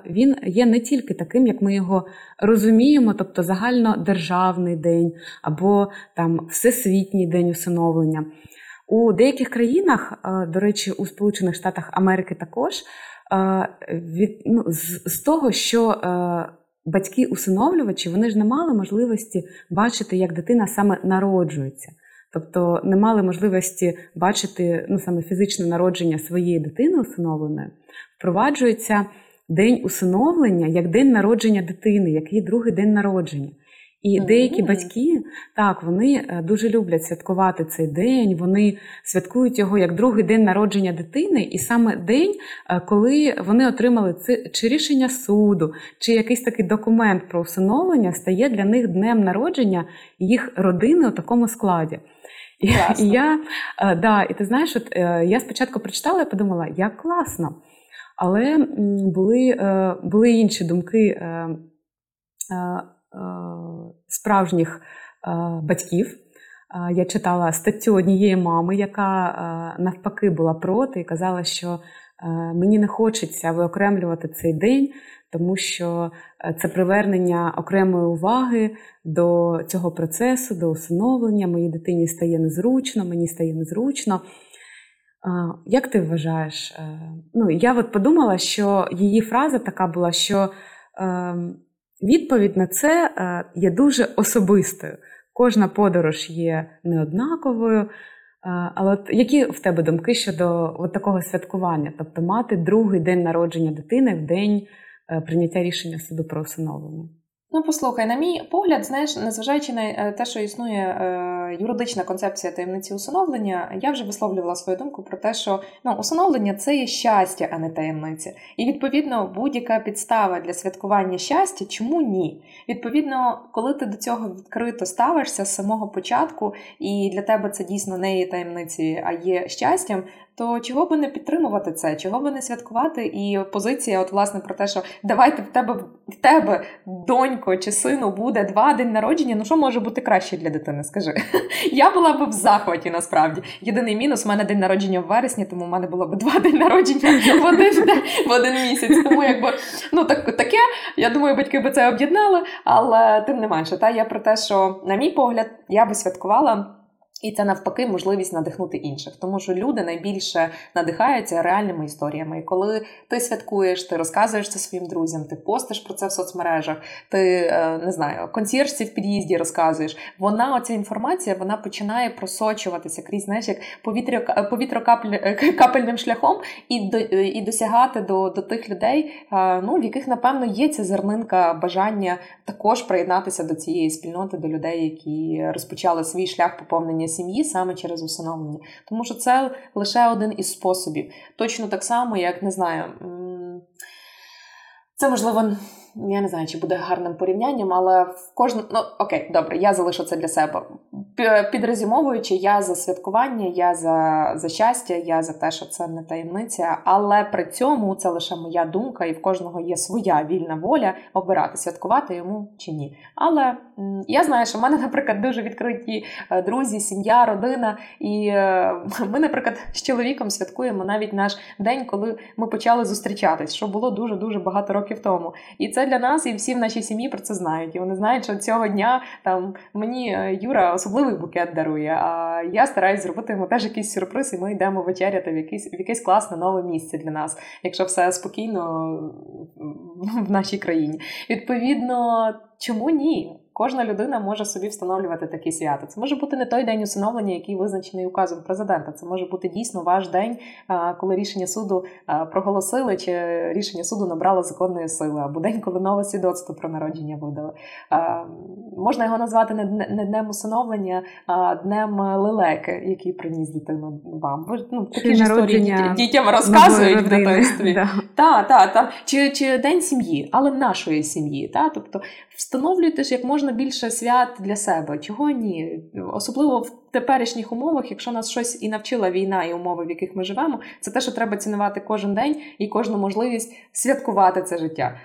е, він є не тільки таким, як ми його розуміємо, тобто загальнодержавний день або там всесвітній день усиновлення. У деяких країнах, е, до речі, у Сполучених Штатах Америки також від, ну, з, з того, що е, батьки-усиновлювачі вони ж не мали можливості бачити, як дитина саме народжується. Тобто не мали можливості бачити ну, саме фізичне народження своєї дитини усиновленої, впроваджується день усиновлення як день народження дитини, як її другий день народження. І деякі батьки так вони е, дуже люблять святкувати цей день. Вони святкують його як другий день народження дитини, і саме день, е, коли вони отримали це чи рішення суду, чи якийсь такий документ про усиновлення, стає для них днем народження їх родини у такому складі. І, і я е, да, і ти знаєш, от я спочатку прочитала і подумала, як класно. Але були, були інші думки. Е, справжніх е, батьків. Е, я читала статтю однієї мами, яка навпаки була проти і казала, що мені не хочеться виокремлювати цей день, тому що це привернення окремої уваги до цього процесу, до усиновлення. Моїй дитині стає незручно, мені стає незручно. Як ти вважаєш? Ну, Я от подумала, що її фраза така була, що ем, Відповідь на це е, є дуже особистою. Кожна подорож є неоднаковою. Е, але от які в тебе думки щодо от такого святкування? Тобто мати другий день народження дитини в день е, прийняття рішення суду про усиновлення? Ну, послухай, на мій погляд, знаєш, незважаючи на те, що існує юридична концепція таємниці усиновлення, я вже висловлювала свою думку про те, що ну, усиновлення це є щастя, а не таємниця. І відповідно будь-яка підстава для святкування щастя, чому ні? Відповідно, коли ти до цього відкрито ставишся з самого початку, і для тебе це дійсно не є таємниці, а є щастям, то чого би не підтримувати це, чого би не святкувати? І позиція, от власне, про те, що давайте в тебе в тебе, донько чи сину, буде два день народження. Ну що може бути краще для дитини? Скажи. Я була б в захваті насправді. Єдиний мінус, у мене день народження в вересні, тому в мене було б два день народження в один в один місяць. Тому якби ну так таке. Я думаю, батьки би це об'єднали, але тим не менше, та я про те, що, на мій погляд, я би святкувала. І це навпаки можливість надихнути інших, тому що люди найбільше надихаються реальними історіями. І коли ти святкуєш, ти розказуєш це своїм друзям, ти постиш про це в соцмережах, ти е, не знаю, консьєржці в під'їзді розказуєш. Вона оця інформація вона починає просочуватися крізь знаєш, як повітря повітрокапельним шляхом і до і досягати до до тих людей, е, ну в яких напевно є ця зернинка бажання також приєднатися до цієї спільноти, до людей, які розпочали свій шлях поповнення сім'ї саме через усиновлення. Тому що це лише один із способів. Точно так само, як не знаю, це можливо я не знаю, чи буде гарним порівнянням, але в кожному ну окей, добре, я залишу це для себе. Підрезюмовуючи, я за святкування, я за за щастя, я за те, що це не таємниця, але при цьому це лише моя думка, і в кожного є своя вільна воля обирати, святкувати йому чи ні. Але я знаю, що в мене, наприклад, дуже відкриті е, друзі, сім'я, родина, і е, ми, наприклад, з чоловіком святкуємо навіть наш день, коли ми почали зустрічатись, що було дуже дуже багато років тому. І це для нас, і всі в нашій сім'ї про це знають. І вони знають, що цього дня там мені е, Юра особливий букет дарує. А я стараюсь зробити йому теж якийсь сюрприз, і ми йдемо вечеряти в якесь в якесь класне нове місце для нас, якщо все спокійно в нашій країні. Відповідно, чому ні? Кожна людина може собі встановлювати такі свята. Це може бути не той день усиновлення, який визначений указом президента. Це може бути дійсно ваш день, коли рішення суду проголосили, чи рішення суду набрало законної сили, або день, коли нове свідоцтво про народження видали. Можна його назвати не днем усиновлення, а днем лелеки, який приніс дитину вам. Ну, такі ж історії дітям розказують в дитинстві. Так, так, так. Чи чи день сім'ї, але нашої сім'ї. Та? Тобто встановлюйте ж як можна більше свят для себе. Чого ні? Особливо в теперішніх умовах, якщо нас щось і навчила війна і умови, в яких ми живемо, це те, що треба цінувати кожен день і кожну можливість святкувати це життя.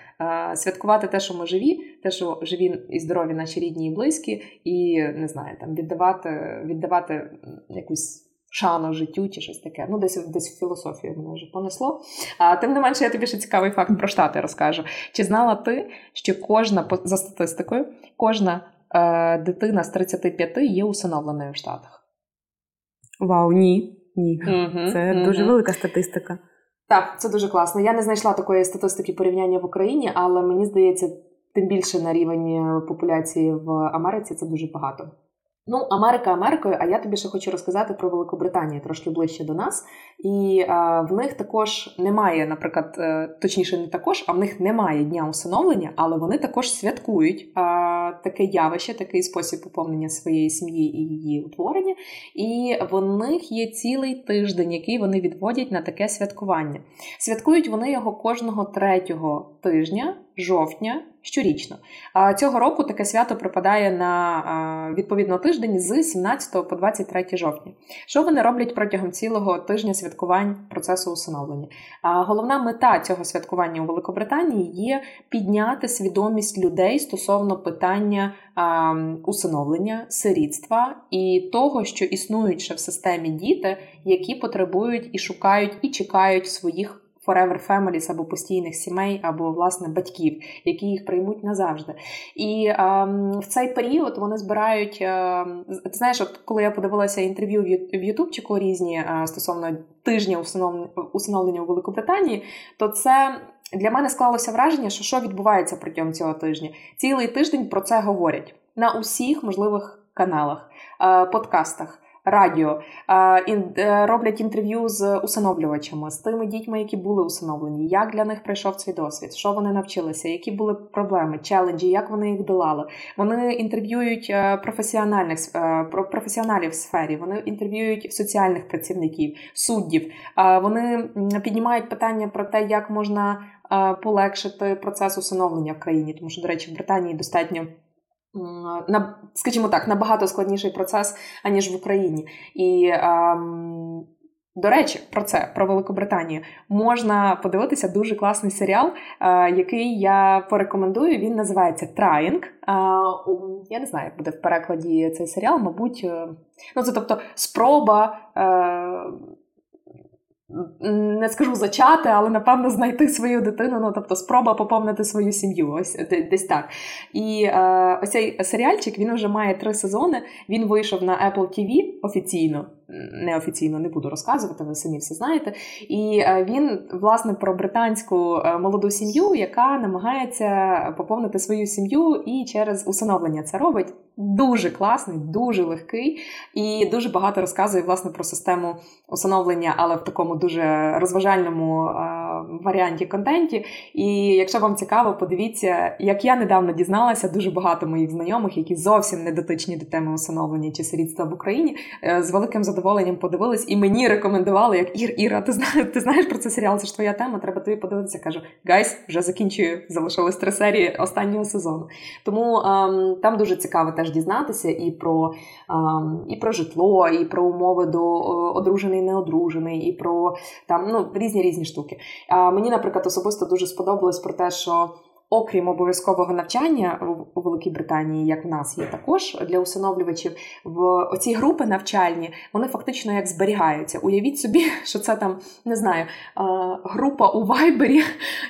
Святкувати те, що ми живі, те, що живі і здорові наші рідні і близькі, і не знаю, там віддавати, віддавати якусь. Шану життю чи щось таке. Ну, десь десь в філософію мене вже понесло. А тим не менше, я тобі ще цікавий факт про штати розкажу. Чи знала ти, що кожна за статистикою, кожна е, дитина з 35 є усиновленою в Штатах? Вау, ні. Ні. Угу, Це угу. дуже велика статистика. Так, це дуже класно. Я не знайшла такої статистики порівняння в Україні, але мені здається, тим більше на рівень популяції в Америці це дуже багато. Ну, Америка Америкою, а я тобі ще хочу розказати про Великобританію трошки ближче до нас. І а, в них також немає, наприклад, е, точніше, не також, а в них немає дня усиновлення, але вони також святкують а, таке явище, такий спосіб поповнення своєї сім'ї і її утворення. І в них є цілий тиждень, який вони відводять на таке святкування. Святкують вони його кожного третього тижня, жовтня щорічно. А цього року таке свято припадає на відповідно тиждень з 17 по 23 жовтня. Що вони роблять протягом цілого тижня святкувань процесу усиновлення? А головна мета цього святкування у Великобританії є підняти свідомість людей стосовно питання усиновлення, сирітства і того, що існують ще в системі діти, які потребують і шукають і чекають своїх forever families або постійних сімей, або власне батьків, які їх приймуть назавжди. І ем, в цей період вони збирають. Ем, ти знаєш, от коли я подивилася інтерв'ю в Ютубчику різні е, стосовно тижня усиновлення у Великобританії, то це. Для мене склалося враження, що що відбувається протягом цього тижня. Цілий тиждень про це говорять на усіх можливих каналах, е, подкастах радіо, е, роблять інтерв'ю з усиновлювачами, з тими дітьми, які були усиновлені, як для них прийшов цей досвід, що вони навчилися, які були проблеми, челенджі, як вони їх долали. Вони інтерв'юють е, професіональних е, професіоналів в сфері, вони інтерв'юють соціальних працівників, суддів. Вони піднімають питання про те, як можна полегшити процес усиновлення в країні, тому що, до речі, в Британії достатньо на, скажімо так, набагато складніший процес, аніж в Україні. І, ем, до речі, про це, про Великобританію, можна подивитися дуже класний серіал, е, який я порекомендую. Він називається Trying. Е, я не знаю, як буде в перекладі цей серіал, мабуть, е, ну це тобто спроба. Е, не скажу зачати, але напевно знайти свою дитину, ну тобто спроба поповнити свою сім'ю. Ось десь так. І е, ось цей серіальчик він вже має три сезони. Він вийшов на Apple TV офіційно неофіційно не буду розказувати, ви самі все знаєте. І е, він, власне, про британську е, молоду сім'ю, яка намагається поповнити свою сім'ю і через усиновлення це робить. Дуже класний, дуже легкий і дуже багато розказує власне про систему усиновлення, але в такому дуже розважальному варіанті контенті. І якщо вам цікаво, подивіться, як я недавно дізналася, дуже багато моїх знайомих, які зовсім не дотичні до теми усиновлення чи сирітства в Україні, е, з великим задоволенням подивились і мені рекомендували, як Ір, Іра, ти знаєш, ти знаєш про цей серіал? Це ж твоя тема, треба тобі подивитися. Кажу, guys, вже закінчую, залишилось три серії останнього сезону. Тому ем, там дуже цікаво теж дізнатися і про ем, і про житло, і про умови до одружений, неодружений, і про там ну різні різні штуки. Мені, наприклад, особисто дуже сподобалось про те, що окрім обов'язкового навчання у Великій Британії, як в нас є також для усиновлювачів, в оці групи навчальні вони фактично як зберігаються. Уявіть собі, що це там не знаю, група у Вайбері,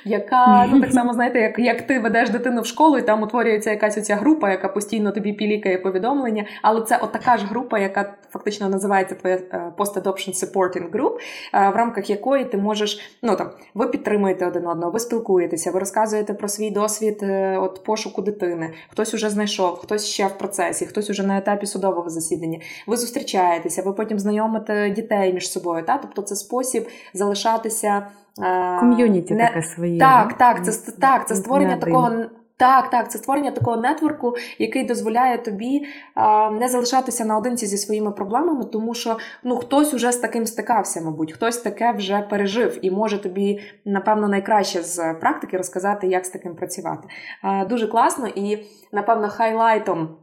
яка ну так само знаєте, як як ти ведеш дитину в школу, і там утворюється якась оця група, яка постійно тобі пілікає повідомлення. Але це отака ж група, яка фактично називається твоя е, Post-Adoption Supporting Group, е, в рамках якої ти можеш ну там ви підтримуєте один одного, ви спілкуєтеся, ви розказуєте про свій досвід е, от пошуку дитини. Хтось уже знайшов, хтось ще в процесі, хтось уже на етапі судового засідання. Ви зустрічаєтеся, ви потім знайомите дітей між собою. Та? Тобто це спосіб залишатися. Е, Ком'юніті не... таке своє. Так, так, це так, це створення такого так, так, це створення такого нетворку, який дозволяє тобі а, не залишатися наодинці зі своїми проблемами, тому що ну хтось уже з таким стикався, мабуть, хтось таке вже пережив і може тобі, напевно, найкраще з практики розказати, як з таким працювати. А, Дуже класно і, напевно, хайлайтом.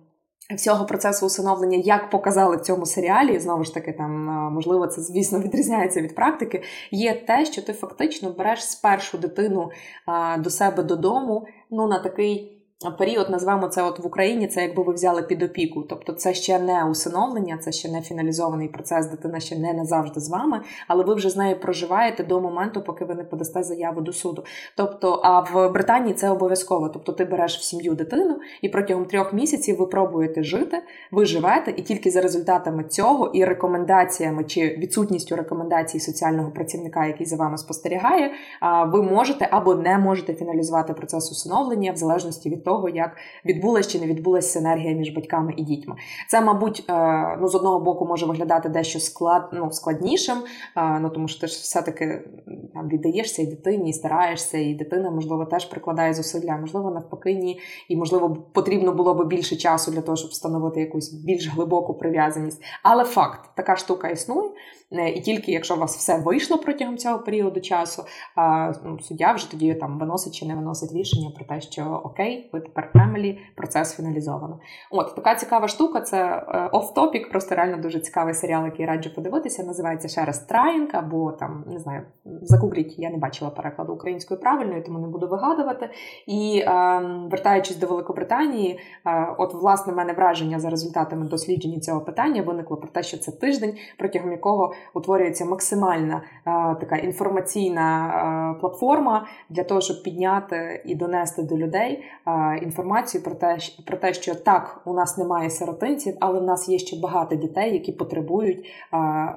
Всього процесу усиновлення, як показали в цьому серіалі, знову ж таки, там можливо, це звісно відрізняється від практики. Є те, що ти фактично береш спершу дитину до себе додому, ну на такий період, назвемо це от в Україні, це якби ви взяли під опіку. Тобто це ще не усиновлення, це ще не фіналізований процес, дитина ще не назавжди з вами, але ви вже з нею проживаєте до моменту, поки ви не подасте заяву до суду. Тобто, а в Британії це обов'язково. Тобто ти береш в сім'ю дитину і протягом трьох місяців ви пробуєте жити, ви живете, і тільки за результатами цього і рекомендаціями чи відсутністю рекомендацій соціального працівника, який за вами спостерігає, ви можете або не можете фіналізувати процес усиновлення в залежності від того, як відбулася чи не відбулася синергія між батьками і дітьми. Це, мабуть, е, ну з одного боку може виглядати дещо склад, ну, складнішим, е, ну тому що ти ж все-таки там віддаєшся і дитині, і стараєшся, і дитина, можливо, теж прикладає зусилля, можливо, навпаки, ні. І, можливо, потрібно було б більше часу для того, щоб встановити якусь більш глибоку прив'язаність. Але факт, така штука існує. Е, і тільки якщо у вас все вийшло протягом цього періоду часу, ну, суддя вже тоді там виносить чи не виносить рішення про те, що окей, ви тепер фемелі, процес фіналізовано. От така цікава штука. Це оф-топік, просто реально дуже цікавий серіал, який раджу подивитися. Називається ще раз Траїнг, або там не знаю, загугліть, я не бачила перекладу українською правильною, тому не буду вигадувати. І е, вертаючись до Великобританії, е, от власне мене враження за результатами дослідження цього питання виникло про те, що це тиждень, протягом якого утворюється максимальна е, така інформаційна е, платформа для того, щоб підняти і донести до людей е, інформацію про те, про те, що так, у нас немає сиротинців, але в нас є ще багато дітей, які потребують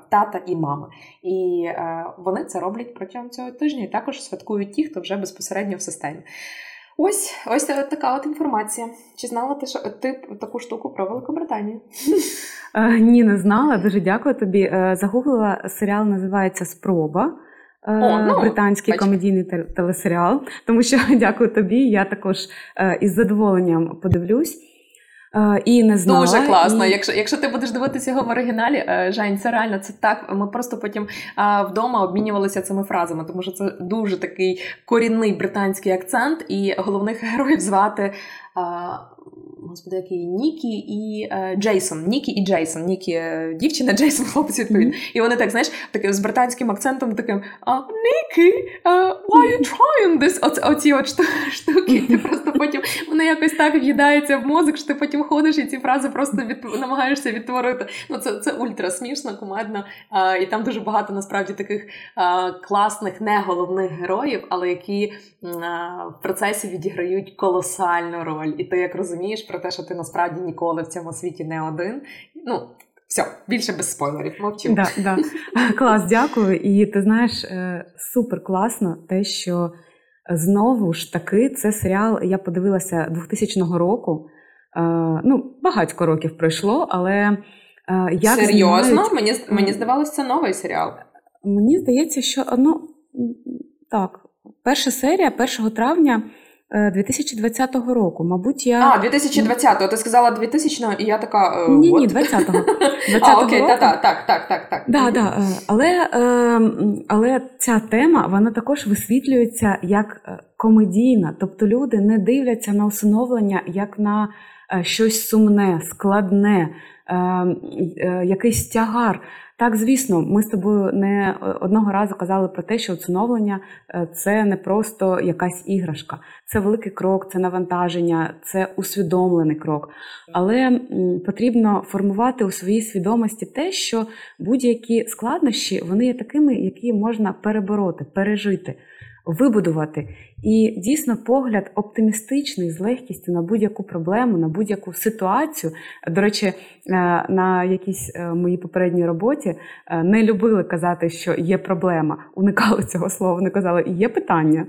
тата і мами. І вони це роблять протягом цього тижня, і також святкують ті, хто вже безпосередньо в системі. Ось ось така от інформація. Чи знала ти що ти таку штуку про Великобританію? Е, ні, не знала. Дуже дякую тобі. Е, загуглила серіал, називається Спроба. Е, О, ну, Британський бачу. комедійний телесеріал. Тому що дякую тобі. Я також із задоволенням подивлюсь. І не знала. Дуже класно. І... Якщо якщо ти будеш дивитися його в оригіналі, Жень, це реально це так. Ми просто потім вдома обмінювалися цими фразами, тому що це дуже такий корінний британський акцент, і головних героїв звати. А, господи, який Нікі і е, Джейсон. Нікі і Джейсон. Нікі е, дівчина, Джейсон, хлопець відповідно. Mm-hmm. І вони так, знаєш, таким з британським акцентом таким Нікі, why are you trying this? Оці, оці от штуки. Ти просто потім вони якось так в'їдаються в мозок, що ти потім ходиш і ці фрази просто від, намагаєшся відтворити. Ну, Це це ультра смішно, кумедно. А, І там дуже багато насправді таких а, класних, не головних героїв, але які а, в процесі відіграють колосальну роль. І ти як розумієш про те, що ти насправді ніколи в цьому світі не один. Ну, все, більше без спойлерів, мовчу. Да, да. Клас, дякую. І ти знаєш, е, супер класно те, що знову ж таки це серіал я подивилася 2000 року. Е, ну, багатько років пройшло, але е, як серйозно? Знімають... Мені мені здавалося, це новий серіал. Мені здається, що ну так. перша серія 1 травня 2020 е, року. Мабуть, я. А, 2020-го. Ти сказала 2000-го, і я така. Е, ні, ні, 20-го. 20 а, окей, так, так, так, так, так, так. Да, да. Е, але, але ця тема вона також висвітлюється як комедійна. Тобто люди не дивляться на усиновлення як на щось сумне, складне, якийсь тягар. Так, звісно, ми з тобою не одного разу казали про те, що усиновлення е, це не просто якась іграшка, це великий крок, це навантаження, це усвідомлений крок. Але потрібно формувати у своїй свідомості те, що будь-які складнощі вони є такими, які можна перебороти, пережити вибудувати. І дійсно погляд оптимістичний з легкістю на будь-яку проблему, на будь-яку ситуацію. До речі, е, на якійсь е, моїй попередній роботі е, не любили казати, що є проблема. Уникали цього слова, вони казали, є питання.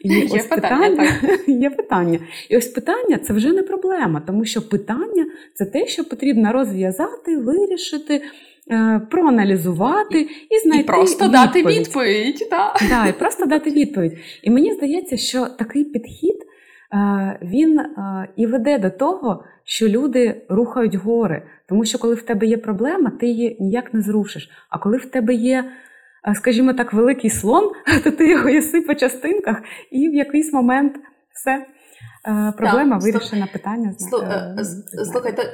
І є ось питання, питання є питання. І ось питання це вже не проблема, тому що питання це те, що потрібно розв'язати, вирішити. Е, проаналізувати і знайти І просто відповідь. дати відповідь. Да. Да, і просто дати відповідь. І мені здається, що такий підхід е, він е, і веде до того, що люди рухають гори. Тому що коли в тебе є проблема, ти її ніяк не зрушиш. А коли в тебе є, скажімо так, великий слон, то ти його їси по частинках, і в якийсь момент все. Е, проблема так, вирішена питання. Е,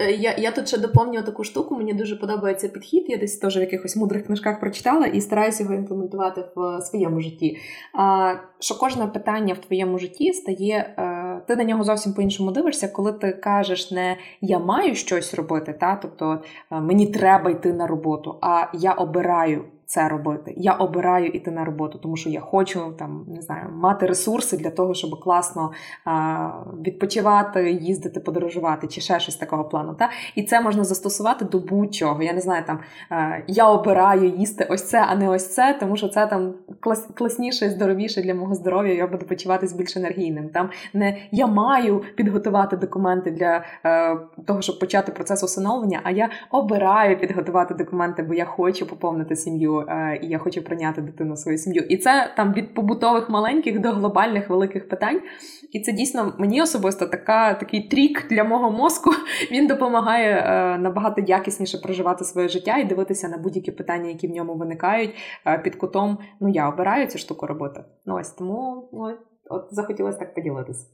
е, я я тут ще доповнюю таку штуку. Мені дуже подобається підхід. Я десь теж в якихось мудрих книжках прочитала і стараюся його імплементувати в своєму житті. А, Що кожне питання в твоєму житті стає, ти на нього зовсім по-іншому дивишся, коли ти кажеш не я маю щось робити, та тобто мені треба йти на роботу, а я обираю це робити. Я обираю іти на роботу, тому що я хочу там не знаю мати ресурси для того, щоб класно а, відпочивати, їздити, подорожувати чи ще щось такого плану. Та? І це можна застосувати до будь-чого. Я не знаю, там а, я обираю їсти ось це, а не ось це, тому що це там клас, класніше, здоровіше для мого здоров'я. Я буду почуватись більш енергійним. Там не я маю підготувати документи для е, того, щоб почати процес усиновлення, а я обираю підготувати документи, бо я хочу поповнити сім'ю. Е, і я хочу прийняти дитину в свою сім'ю. І це там від побутових маленьких до глобальних великих питань. І це дійсно мені особисто така, такий трік для мого мозку. Він допомагає е, набагато якісніше проживати своє життя і дивитися на будь-які питання, які в ньому виникають е, під кутом. Ну я обираю цю штуку робити. Ну ось тому ну, от захотілося так поділитися.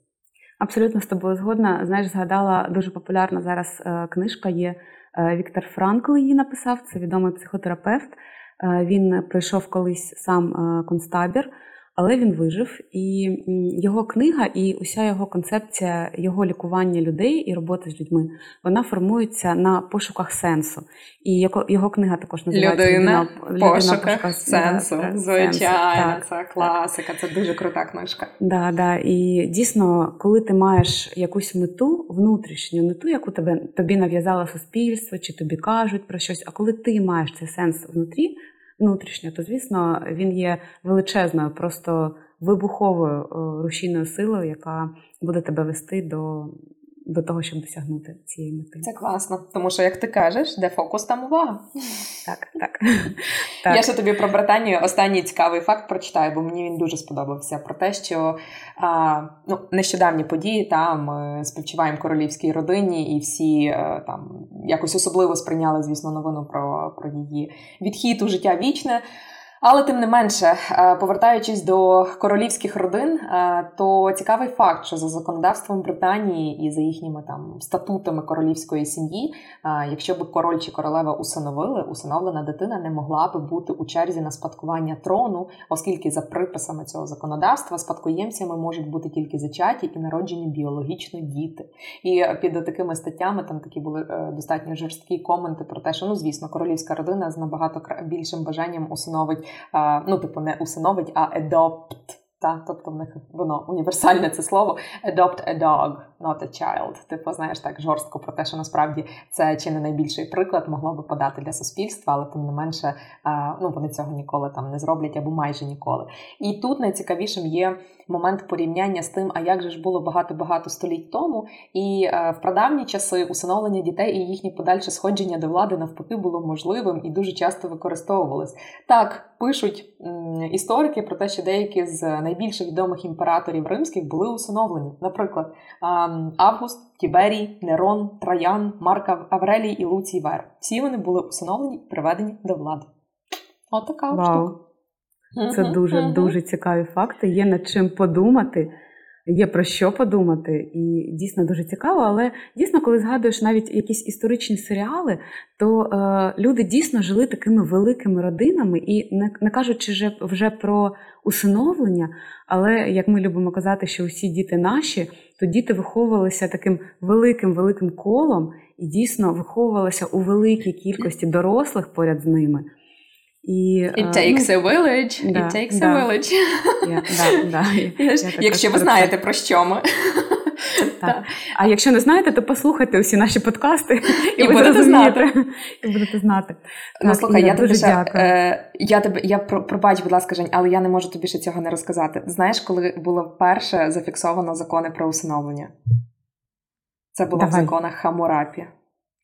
Абсолютно з тобою згодна. Знаєш, згадала дуже популярна зараз книжка. Є Віктор Франкл її написав. Це відомий психотерапевт. Е, він пройшов колись сам е, концтабір, але він вижив. І його книга, і уся його концепція його лікування людей і роботи з людьми, вона формується на пошуках сенсу. І його, книга також називається Людина, людина пошуках пошука сенсу. Да, Звичайно, так, це класика, це дуже крута книжка. Да, да. І дійсно, коли ти маєш якусь мету внутрішню, не ту, яку тебе тобі нав'язало суспільство, чи тобі кажуть про щось, а коли ти маєш цей сенс внутрі внутрішньо, то звісно він є величезною, просто вибуховою е, рушійною силою, яка буде тебе вести до до того, щоб досягнути цієї мети. Це класно, тому що, як ти кажеш, де фокус, там увага. Так, так. так. Я ще тобі про Британію останній цікавий факт прочитаю, бо мені він дуже сподобався. Про те, що а, ну, нещодавні події там співчуваємо королівській родині, і всі а, е, там якось особливо сприйняли, звісно, новину про, про її відхід у життя вічне. Але тим не менше, е, повертаючись до королівських родин, е, то цікавий факт, що за законодавством Британії і за їхніми там статутами королівської сім'ї, е, якщо б король чи королева усиновили, усиновлена дитина не могла би бути у черзі на спадкування трону, оскільки за приписами цього законодавства спадкоємцями можуть бути тільки зачаті і народжені біологічно діти. І під такими статтями там такі були достатньо жорсткі коменти про те, що ну звісно, королівська родина з набагато більшим бажанням усиновить ну, типу, не усиновить, а adopt. Та, тобто в них воно універсальне це слово adopt a dog, not a child. Типу, знаєш так жорстко про те, що насправді це чи не найбільший приклад могло би подати для суспільства, але тим не менше ну, вони цього ніколи там не зроблять або майже ніколи. І тут найцікавішим є момент порівняння з тим, а як же ж було багато-багато століть тому. І в прадавні часи усиновлення дітей і їхнє подальше сходження до влади навпаки було можливим і дуже часто використовувалось. Так, пишуть історики про те, що деякі з найбільш відомих імператорів римських були усиновлені. Наприклад, Август, Тіберій, Нерон, Троян, Марк Аврелій і Луцій Вер. Всі вони були усиновлені і приведені до влади. От така Вау. штука. Це дуже дуже цікаві факти. Є над чим подумати. Є про що подумати, і дійсно дуже цікаво. Але дійсно, коли згадуєш навіть якісь історичні серіали, то е, люди дійсно жили такими великими родинами, і не, не кажучи вже, вже про усиновлення, але як ми любимо казати, що усі діти наші, то діти виховувалися таким великим великим колом і дійсно виховувалися у великій кількості дорослих поряд з ними. І, It ну, takes ну, a village. Да, It takes да. a village. Yeah, да, да. Якщо ви знаєте, про що ми. Так. А якщо не знаєте, то послухайте усі наші подкасти і, і будете знати. І будете знати. Ну, слухай, я тобі ще, е, я тебе, я пробач, будь ласка, Жень, але я не можу тобі ще цього не розказати. Знаєш, коли було вперше зафіксовано закони про усиновлення? Це було Давай. в законах Хамурапі.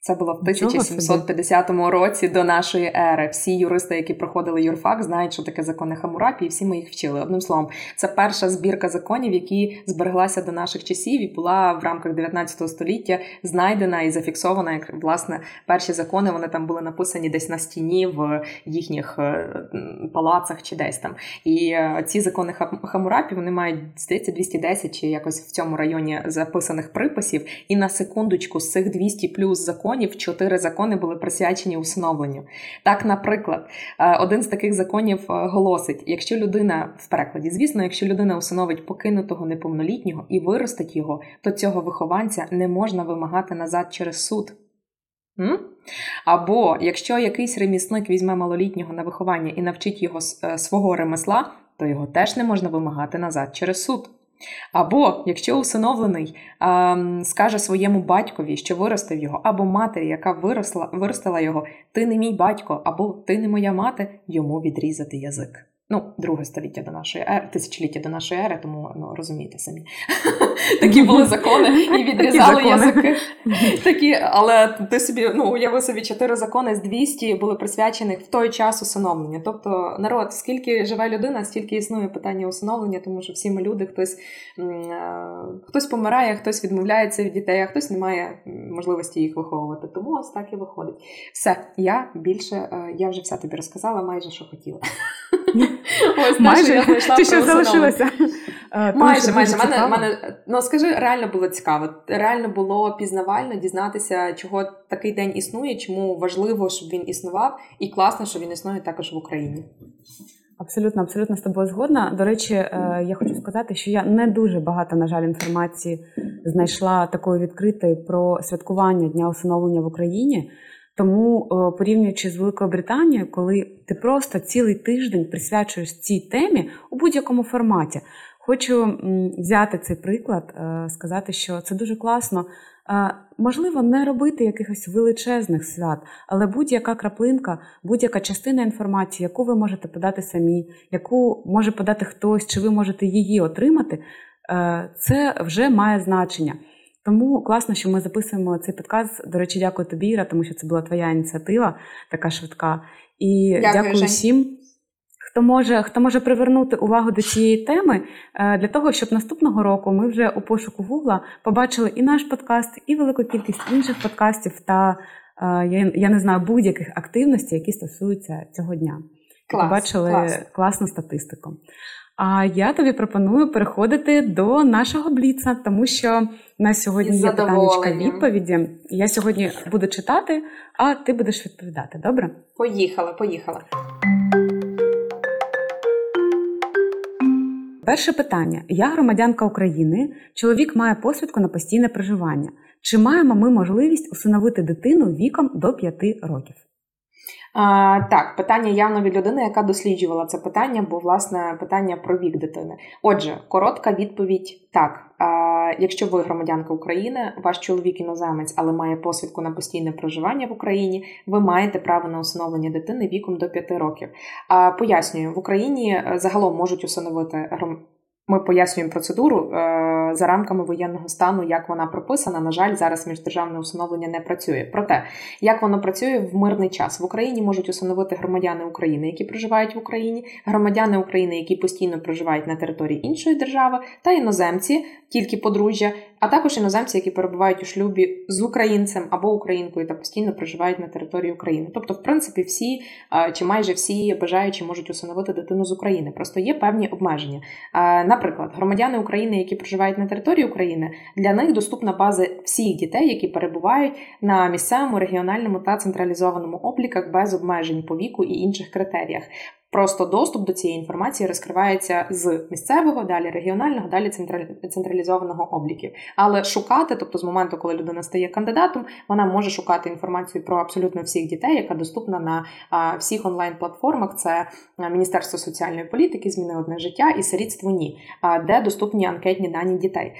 Це було в 1750 році до нашої ери. Всі юристи, які проходили юрфак, знають, що таке закони Хамурапі, і всі ми їх вчили. Одним словом, це перша збірка законів, які збереглася до наших часів, і була в рамках 19 століття знайдена і зафіксована. Як власне перші закони вони там були написані десь на стіні в їхніх е, палацах чи десь там. І е, ці закони Хамурапі вони мають здається 210 чи якось в цьому районі записаних приписів. І на секундочку з цих 200 плюс законів законів чотири закони були присвячені усиновленню. Так, наприклад, е, один з таких законів е, голосить: якщо людина в перекладі, звісно, якщо людина усиновить покинутого неповнолітнього і виростить його, то цього вихованця не можна вимагати назад через суд. Або якщо якийсь ремісник візьме малолітнього на виховання і навчить його е, свого ремесла, то його теж не можна вимагати назад через суд. Або якщо усиновлений а, скаже своєму батькові, що виростив його, або матері, яка виросла, виростила його, ти не мій батько, або ти не моя мати, йому відрізати язик. Ну, друге століття до нашої ери, тисячоліття до нашої ери, тому ну розумієте самі. Такі були закони і відрізали язики. Такі, Але ти собі ну, уяви собі чотири закони з 200 були присвячені в той час усиновлення. Тобто, народ, скільки живе людина, стільки існує питання усиновлення, тому що всі ми люди, хтось хтось помирає, хтось відмовляється від дітей, а хтось не має можливості їх виховувати. Тому ось так і виходить. Все, я більше, е, я вже все тобі розказала, майже що хотіла. Ось майже я знайшла Ти ще залишилася. Майже, майже. Мене, мене, ну скажи, реально було цікаво. Реально було пізнавально дізнатися, чого такий день існує, чому важливо, щоб він існував, і класно, що він існує також в Україні. Абсолютно, абсолютно з тобою згодна. До речі, е, я хочу сказати, що я не дуже багато, на жаль, інформації знайшла такої відкритої про святкування дня усиновлення в Україні. Тому, е, порівнюючи з Великою Британією, коли ти просто цілий тиждень присвячуєш цій темі у будь-якому форматі, хочу взяти цей приклад, е, сказати, що це дуже класно. Е, можливо, не робити якихось величезних свят, але будь-яка краплинка, будь-яка частина інформації, яку ви можете подати самі, яку може подати хтось, чи ви можете її отримати, це вже має значення. Тому класно, що ми записуємо цей подкаст. До речі, дякую тобі, Іра, тому що це була твоя ініціатива, така швидка. І дякую, дякую всім, хто може хто може привернути увагу до цієї теми е, для того, щоб наступного року ми вже у пошуку Гугла побачили і наш подкаст, і велику кількість інших подкастів та е, я, я не знаю будь-яких активностей, які стосуються цього дня. Клас, побачили клас. класну статистику. А я тобі пропоную переходити до нашого бліца, тому що на сьогодні є питання відповіді. Я сьогодні буду читати, а ти будеш відповідати. Добре? Поїхала, поїхала. Перше питання: я громадянка України. Чоловік має посвідку на постійне проживання. Чи маємо ми можливість усиновити дитину віком до 5 років? А, Так, питання явно від людини, яка досліджувала це питання, бо власне питання про вік дитини. Отже, коротка відповідь так. А, Якщо ви громадянка України, ваш чоловік іноземець, але має посвідку на постійне проживання в Україні, ви маєте право на усиновлення дитини віком до 5 років. А, Пояснюю, в Україні е, загалом можуть усиновити ми пояснюємо процедуру е, за рамками воєнного стану, як вона прописана. На жаль, зараз міждержавне усиновлення не працює. Проте, як воно працює в мирний час в Україні, можуть усиновити громадяни України, які проживають в Україні, громадяни України, які постійно проживають на території іншої держави, та іноземці, тільки подружжя, а також іноземці, які перебувають у шлюбі з українцем або українкою та постійно проживають на території України. Тобто, в принципі, всі чи майже всі бажаючі можуть усиновити дитину з України. Просто є певні обмеження. Наприклад, громадяни України, які проживають на території України, для них доступна база всіх дітей, які перебувають на місцевому, регіональному та централізованому обліках без обмежень по віку і інших критеріях. Просто доступ до цієї інформації розкривається з місцевого, далі регіонального, далі централізованого обліків. Але шукати, тобто з моменту, коли людина стає кандидатом, вона може шукати інформацію про абсолютно всіх дітей, яка доступна на всіх онлайн-платформах. Це Міністерство соціальної політики, зміни одне життя і сирітство ні, де доступні анкетні дані дітей.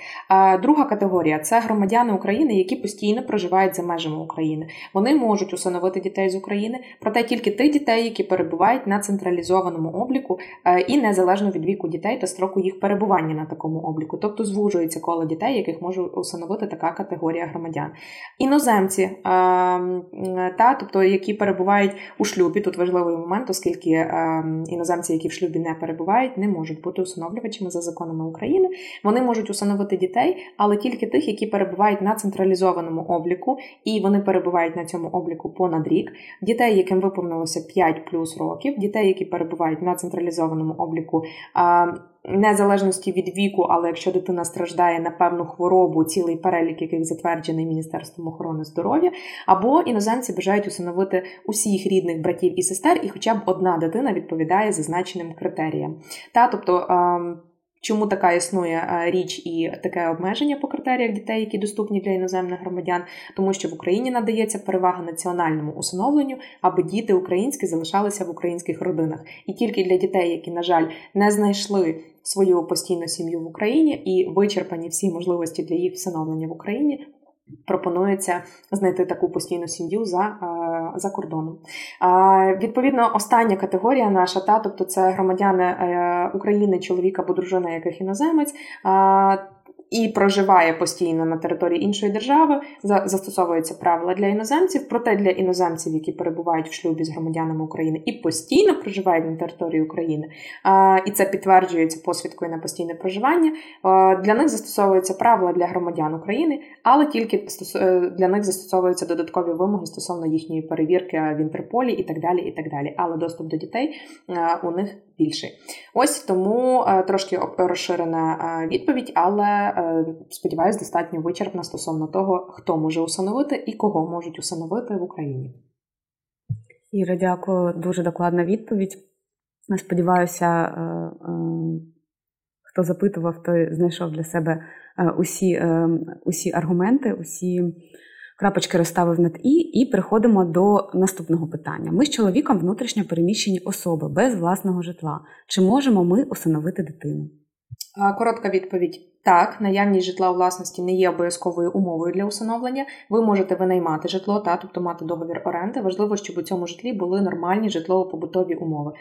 Друга категорія це громадяни України, які постійно проживають за межами України. Вони можуть усиновити дітей з України, проте тільки тих дітей, які перебувають на централізованому централізованому обліку е, і незалежно від віку дітей та строку їх перебування на такому обліку, тобто звужується коло дітей, яких може установити така категорія громадян. Іноземці, е, та тобто які перебувають у шлюбі, тут важливий момент, оскільки е, іноземці, які в шлюбі не перебувають, не можуть бути усиновлювачами за законами України. Вони можуть усиновити дітей, але тільки тих, які перебувають на централізованому обліку, і вони перебувають на цьому обліку понад рік. Дітей, яким виповнилося 5 плюс років, дітей, які перебувають на централізованому обліку. Незалежності від віку, але якщо дитина страждає на певну хворобу, цілий перелік, яких затверджений Міністерством охорони здоров'я, або іноземці бажають усиновити усіх рідних братів і сестер, і хоча б одна дитина відповідає зазначеним критеріям. Та тобто Чому така існує е, річ і таке обмеження по критеріях дітей, які доступні для іноземних громадян, тому що в Україні надається перевага національному усиновленню, аби діти українські залишалися в українських родинах, і тільки для дітей, які, на жаль, не знайшли свою постійну сім'ю в Україні і вичерпані всі можливості для їх всиновлення в Україні, пропонується знайти таку постійну сім'ю за е, за кордоном. Відповідно, остання категорія наша, та тобто це громадяни е, України, чоловіка або дружина, яких іноземець і проживає постійно на території іншої держави, застосовуються правила для іноземців, проте для іноземців, які перебувають в шлюбі з громадянами України і постійно проживають на території України, і це підтверджується посвідкою на постійне проживання. Для них застосовуються правила для громадян України, але тільки е, для них застосовуються додаткові вимоги стосовно їхньої перевірки в Інтерполі і так далі. і так далі. Але доступ до дітей у них більший. Ось тому е, трошки розширена е, відповідь, але е, сподіваюсь, достатньо вичерпна стосовно того, хто може усиновити і кого можуть усиновити в Україні. Іра, дякую, дуже докладна відповідь. Сподіваюся, хто запитував, той знайшов для себе усі, усі аргументи, усі крапочки розставив над і, і переходимо до наступного питання. Ми з чоловіком внутрішньо переміщені особи без власного житла. Чи можемо ми усиновити дитину? Коротка відповідь: так, наявність житла у власності не є обов'язковою умовою для усиновлення. Ви можете винаймати житло, та тобто мати договір оренди. Важливо, щоб у цьому житлі були нормальні житлово-побутові умови,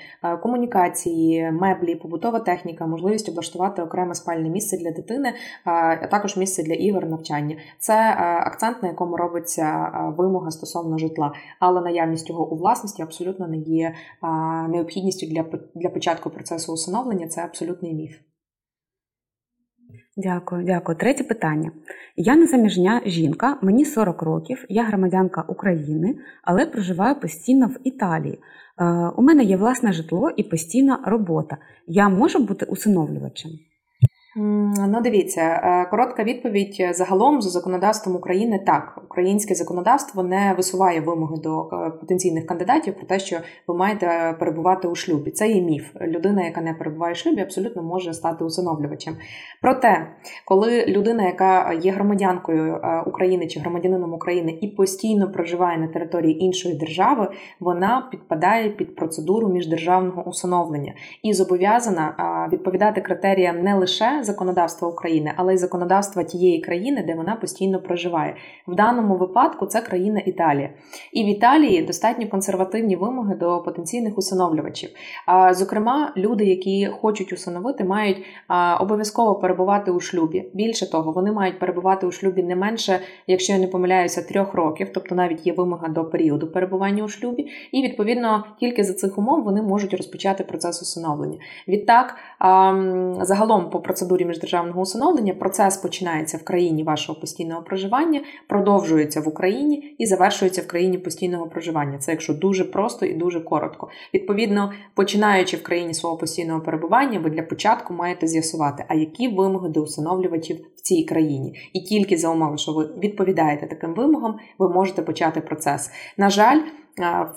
комунікації, меблі, побутова техніка, можливість облаштувати окреме спальне місце для дитини, а також місце для ігор, навчання. Це акцент, на якому робиться вимога стосовно житла, але наявність його у власності абсолютно не є необхідністю для, для початку процесу усиновлення. Це абсолютний міф. Дякую, дякую. Третє питання. Я незаміжня жінка, мені 40 років, я громадянка України, але проживаю постійно в Італії. Е, у мене є власне житло і постійна робота. Я можу бути усиновлювачем? Ну, дивіться, е, коротка відповідь загалом за законодавством України так. Українське законодавство не висуває вимоги до е, потенційних кандидатів про те, що ви маєте перебувати у шлюбі. Це є міф. Людина, яка не перебуває у шлюбі, абсолютно може стати усиновлювачем. Проте, коли людина, яка є громадянкою е, України чи громадянином України і постійно проживає на території іншої держави, вона підпадає під процедуру міждержавного усиновлення і зобов'язана відповідати критеріям не лише законодавства, України, але й законодавства тієї країни, де вона постійно проживає. В даному випадку це країна Італія. І в Італії достатньо консервативні вимоги до потенційних усиновлювачів. Зокрема, люди, які хочуть усиновити, мають обов'язково перебувати у шлюбі. Більше того, вони мають перебувати у шлюбі не менше, якщо я не помиляюся, трьох років, тобто навіть є вимога до періоду перебування у шлюбі, і відповідно тільки за цих умов вони можуть розпочати процес усиновлення. Відтак, загалом по процедурі міждержавного усиновлення процес починається в країні вашого постійного проживання, продовжується в Україні і завершується в країні постійного проживання. Це якщо дуже просто і дуже коротко. Відповідно, починаючи в країні свого постійного перебування, ви для початку маєте з'ясувати, а які вимоги до усиновлювачів в цій країні. І тільки за умови, що ви відповідаєте таким вимогам, ви можете почати процес. На жаль.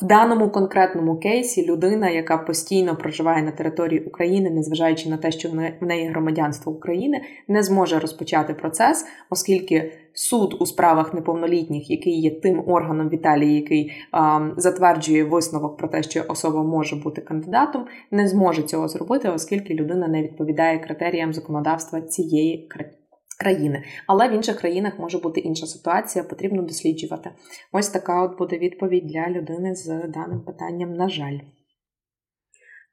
В даному конкретному кейсі людина, яка постійно проживає на території України, незважаючи на те, що в неї громадянство України, не зможе розпочати процес, оскільки суд у справах неповнолітніх, який є тим органом в Італії, який а, затверджує висновок про те, що особа може бути кандидатом, не зможе цього зробити, оскільки людина не відповідає критеріям законодавства цієї країни країни. Але в інших країнах може бути інша ситуація, потрібно досліджувати. Ось така от буде відповідь для людини з даним питанням, на жаль.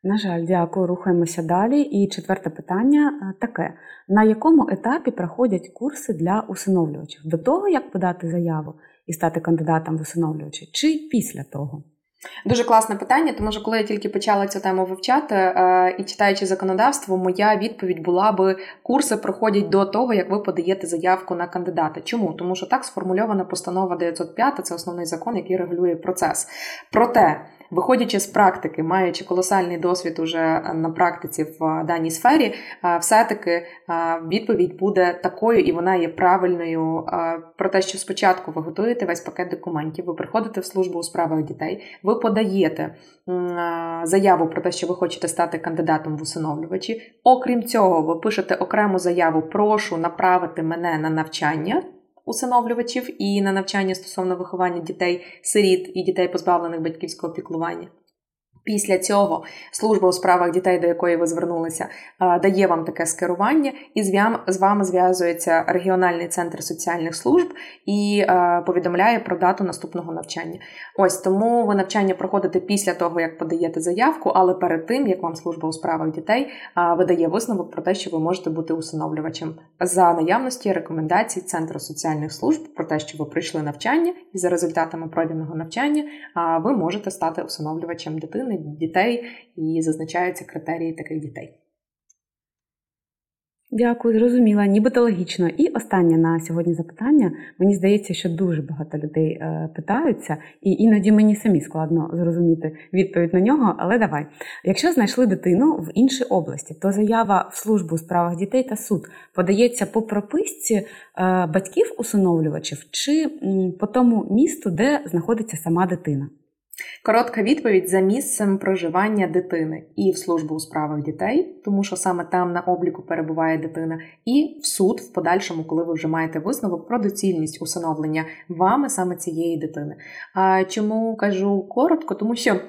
На жаль, дякую. Рухаємося далі. І четверте питання е, таке: на якому етапі проходять курси для усиновлювачів? До того, як подати заяву і стати кандидатом в усиновлювачі, чи після того? Дуже класне питання, тому що коли я тільки почала цю тему вивчати е, і читаючи законодавство, моя відповідь була би курси проходять до того, як ви подаєте заявку на кандидата. Чому? Тому що так сформульована постанова 905, це основний закон, який регулює процес. Проте. Виходячи з практики, маючи колосальний досвід уже на практиці в даній сфері, все-таки відповідь буде такою, і вона є правильною про те, що спочатку ви готуєте весь пакет документів, ви приходите в службу у справах дітей, ви подаєте заяву про те, що ви хочете стати кандидатом в усиновлювачі. Окрім цього, ви пишете окрему заяву Прошу направити мене на навчання усиновлювачів і на навчання стосовно виховання дітей, сиріт і дітей, позбавлених батьківського піклування. Після цього служба у справах дітей, до якої ви звернулися, дає вам таке скерування, і з вами зв'язується регіональний центр соціальних служб і повідомляє про дату наступного навчання. Ось тому ви навчання проходите після того, як подаєте заявку, але перед тим як вам служба у справах дітей видає висновок про те, що ви можете бути усиновлювачем за наявності рекомендацій Центру соціальних служб про те, що ви прийшли навчання, і за результатами пройденого навчання ви можете стати усиновлювачем дитини дітей і зазначаються критерії таких дітей. Дякую, зрозуміла, нібито логічно. І останнє на сьогодні запитання. Мені здається, що дуже багато людей е, питаються, і іноді мені самі складно зрозуміти відповідь на нього. Але давай, якщо знайшли дитину в іншій області, то заява в службу у справах дітей та суд подається по прописці е, батьків усиновлювачів чи по тому місту, де знаходиться сама дитина. Коротка відповідь за місцем проживання дитини і в службу у справах дітей, тому що саме там на обліку перебуває дитина, і в суд в подальшому, коли ви вже маєте висновок про доцільність усиновлення вами саме цієї дитини. А чому кажу коротко, тому що.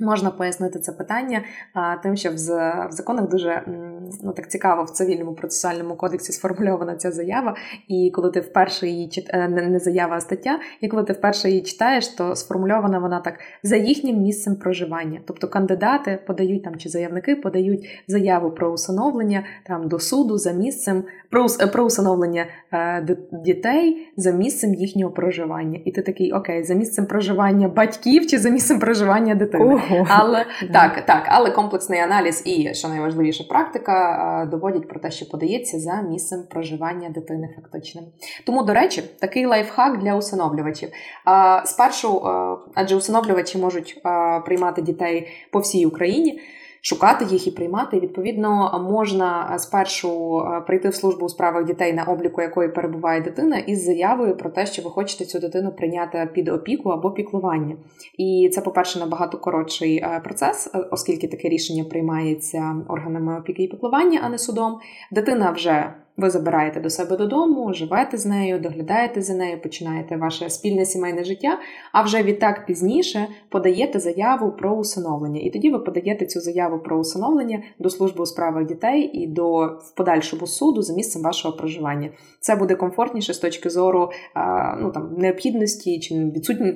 Можна пояснити це питання тим, що в законах дуже ну так цікаво в цивільному процесуальному кодексі сформульована ця заява, і коли ти вперше її чит... Е, не заява, а стаття, і коли ти вперше її читаєш, то сформульована вона так за їхнім місцем проживання. Тобто кандидати подають там чи заявники подають заяву про усиновлення там до суду за місцем про про усиновлення е, дітей за місцем їхнього проживання. І ти такий окей, за місцем проживання батьків чи за місцем проживання дитини. Але так, так, але комплексний аналіз і що найважливіше, практика доводять про те, що подається за місцем проживання дитини фактичним. Тому, до речі, такий лайфхак для усиновлювачів. Спершу, адже усиновлювачі можуть приймати дітей по всій Україні шукати їх і приймати. Відповідно, можна спершу е, прийти в службу у справах дітей, на обліку якої перебуває дитина, із заявою про те, що ви хочете цю дитину прийняти під опіку або піклування. І це, по-перше, набагато коротший е, процес, е, оскільки таке рішення приймається органами опіки і піклування, а не судом. Дитина вже Ви забираєте до себе додому, живете з нею, доглядаєте за нею, починаєте ваше спільне сімейне життя, а вже відтак пізніше подаєте заяву про усиновлення. І тоді ви подаєте цю заяву про усиновлення до служби у справах дітей і до в подальшому суду за місцем вашого проживання. Це буде комфортніше з точки зору ну там необхідності чи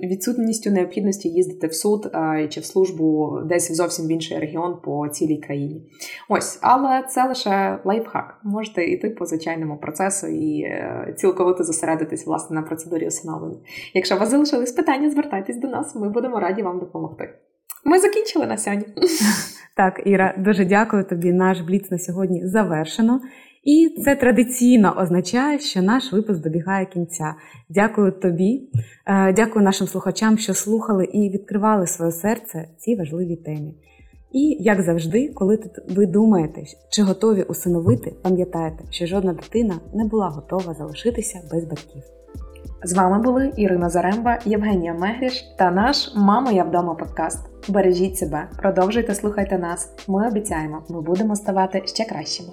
відсутністю необхідності їздити в суд чи в службу десь зовсім в інший регіон по цілій країні. Ось, але це лише лайфхак. Можете йти по звичайному процесу і е, цілковито зосередитись власне на процедурі усиновлення. Якщо у вас залишились питання, звертайтесь до нас, ми будемо раді вам допомогти. Ми закінчили на сьогодні. Так, Іра, дуже дякую тобі. Наш бліц на сьогодні завершено. І це традиційно означає, що наш випуск добігає кінця. Дякую тобі, е, дякую нашим слухачам, що слухали і відкривали своє серце цій важливій темі. І, як завжди, коли ви думаєте, чи готові усиновити, пам'ятайте, що жодна дитина не була готова залишитися без батьків. З вами були Ірина Заремба, Євгенія Мегріш та наш Мамо, я вдома подкаст. Бережіть себе, продовжуйте слухайте нас. Ми обіцяємо, ми будемо ставати ще кращими.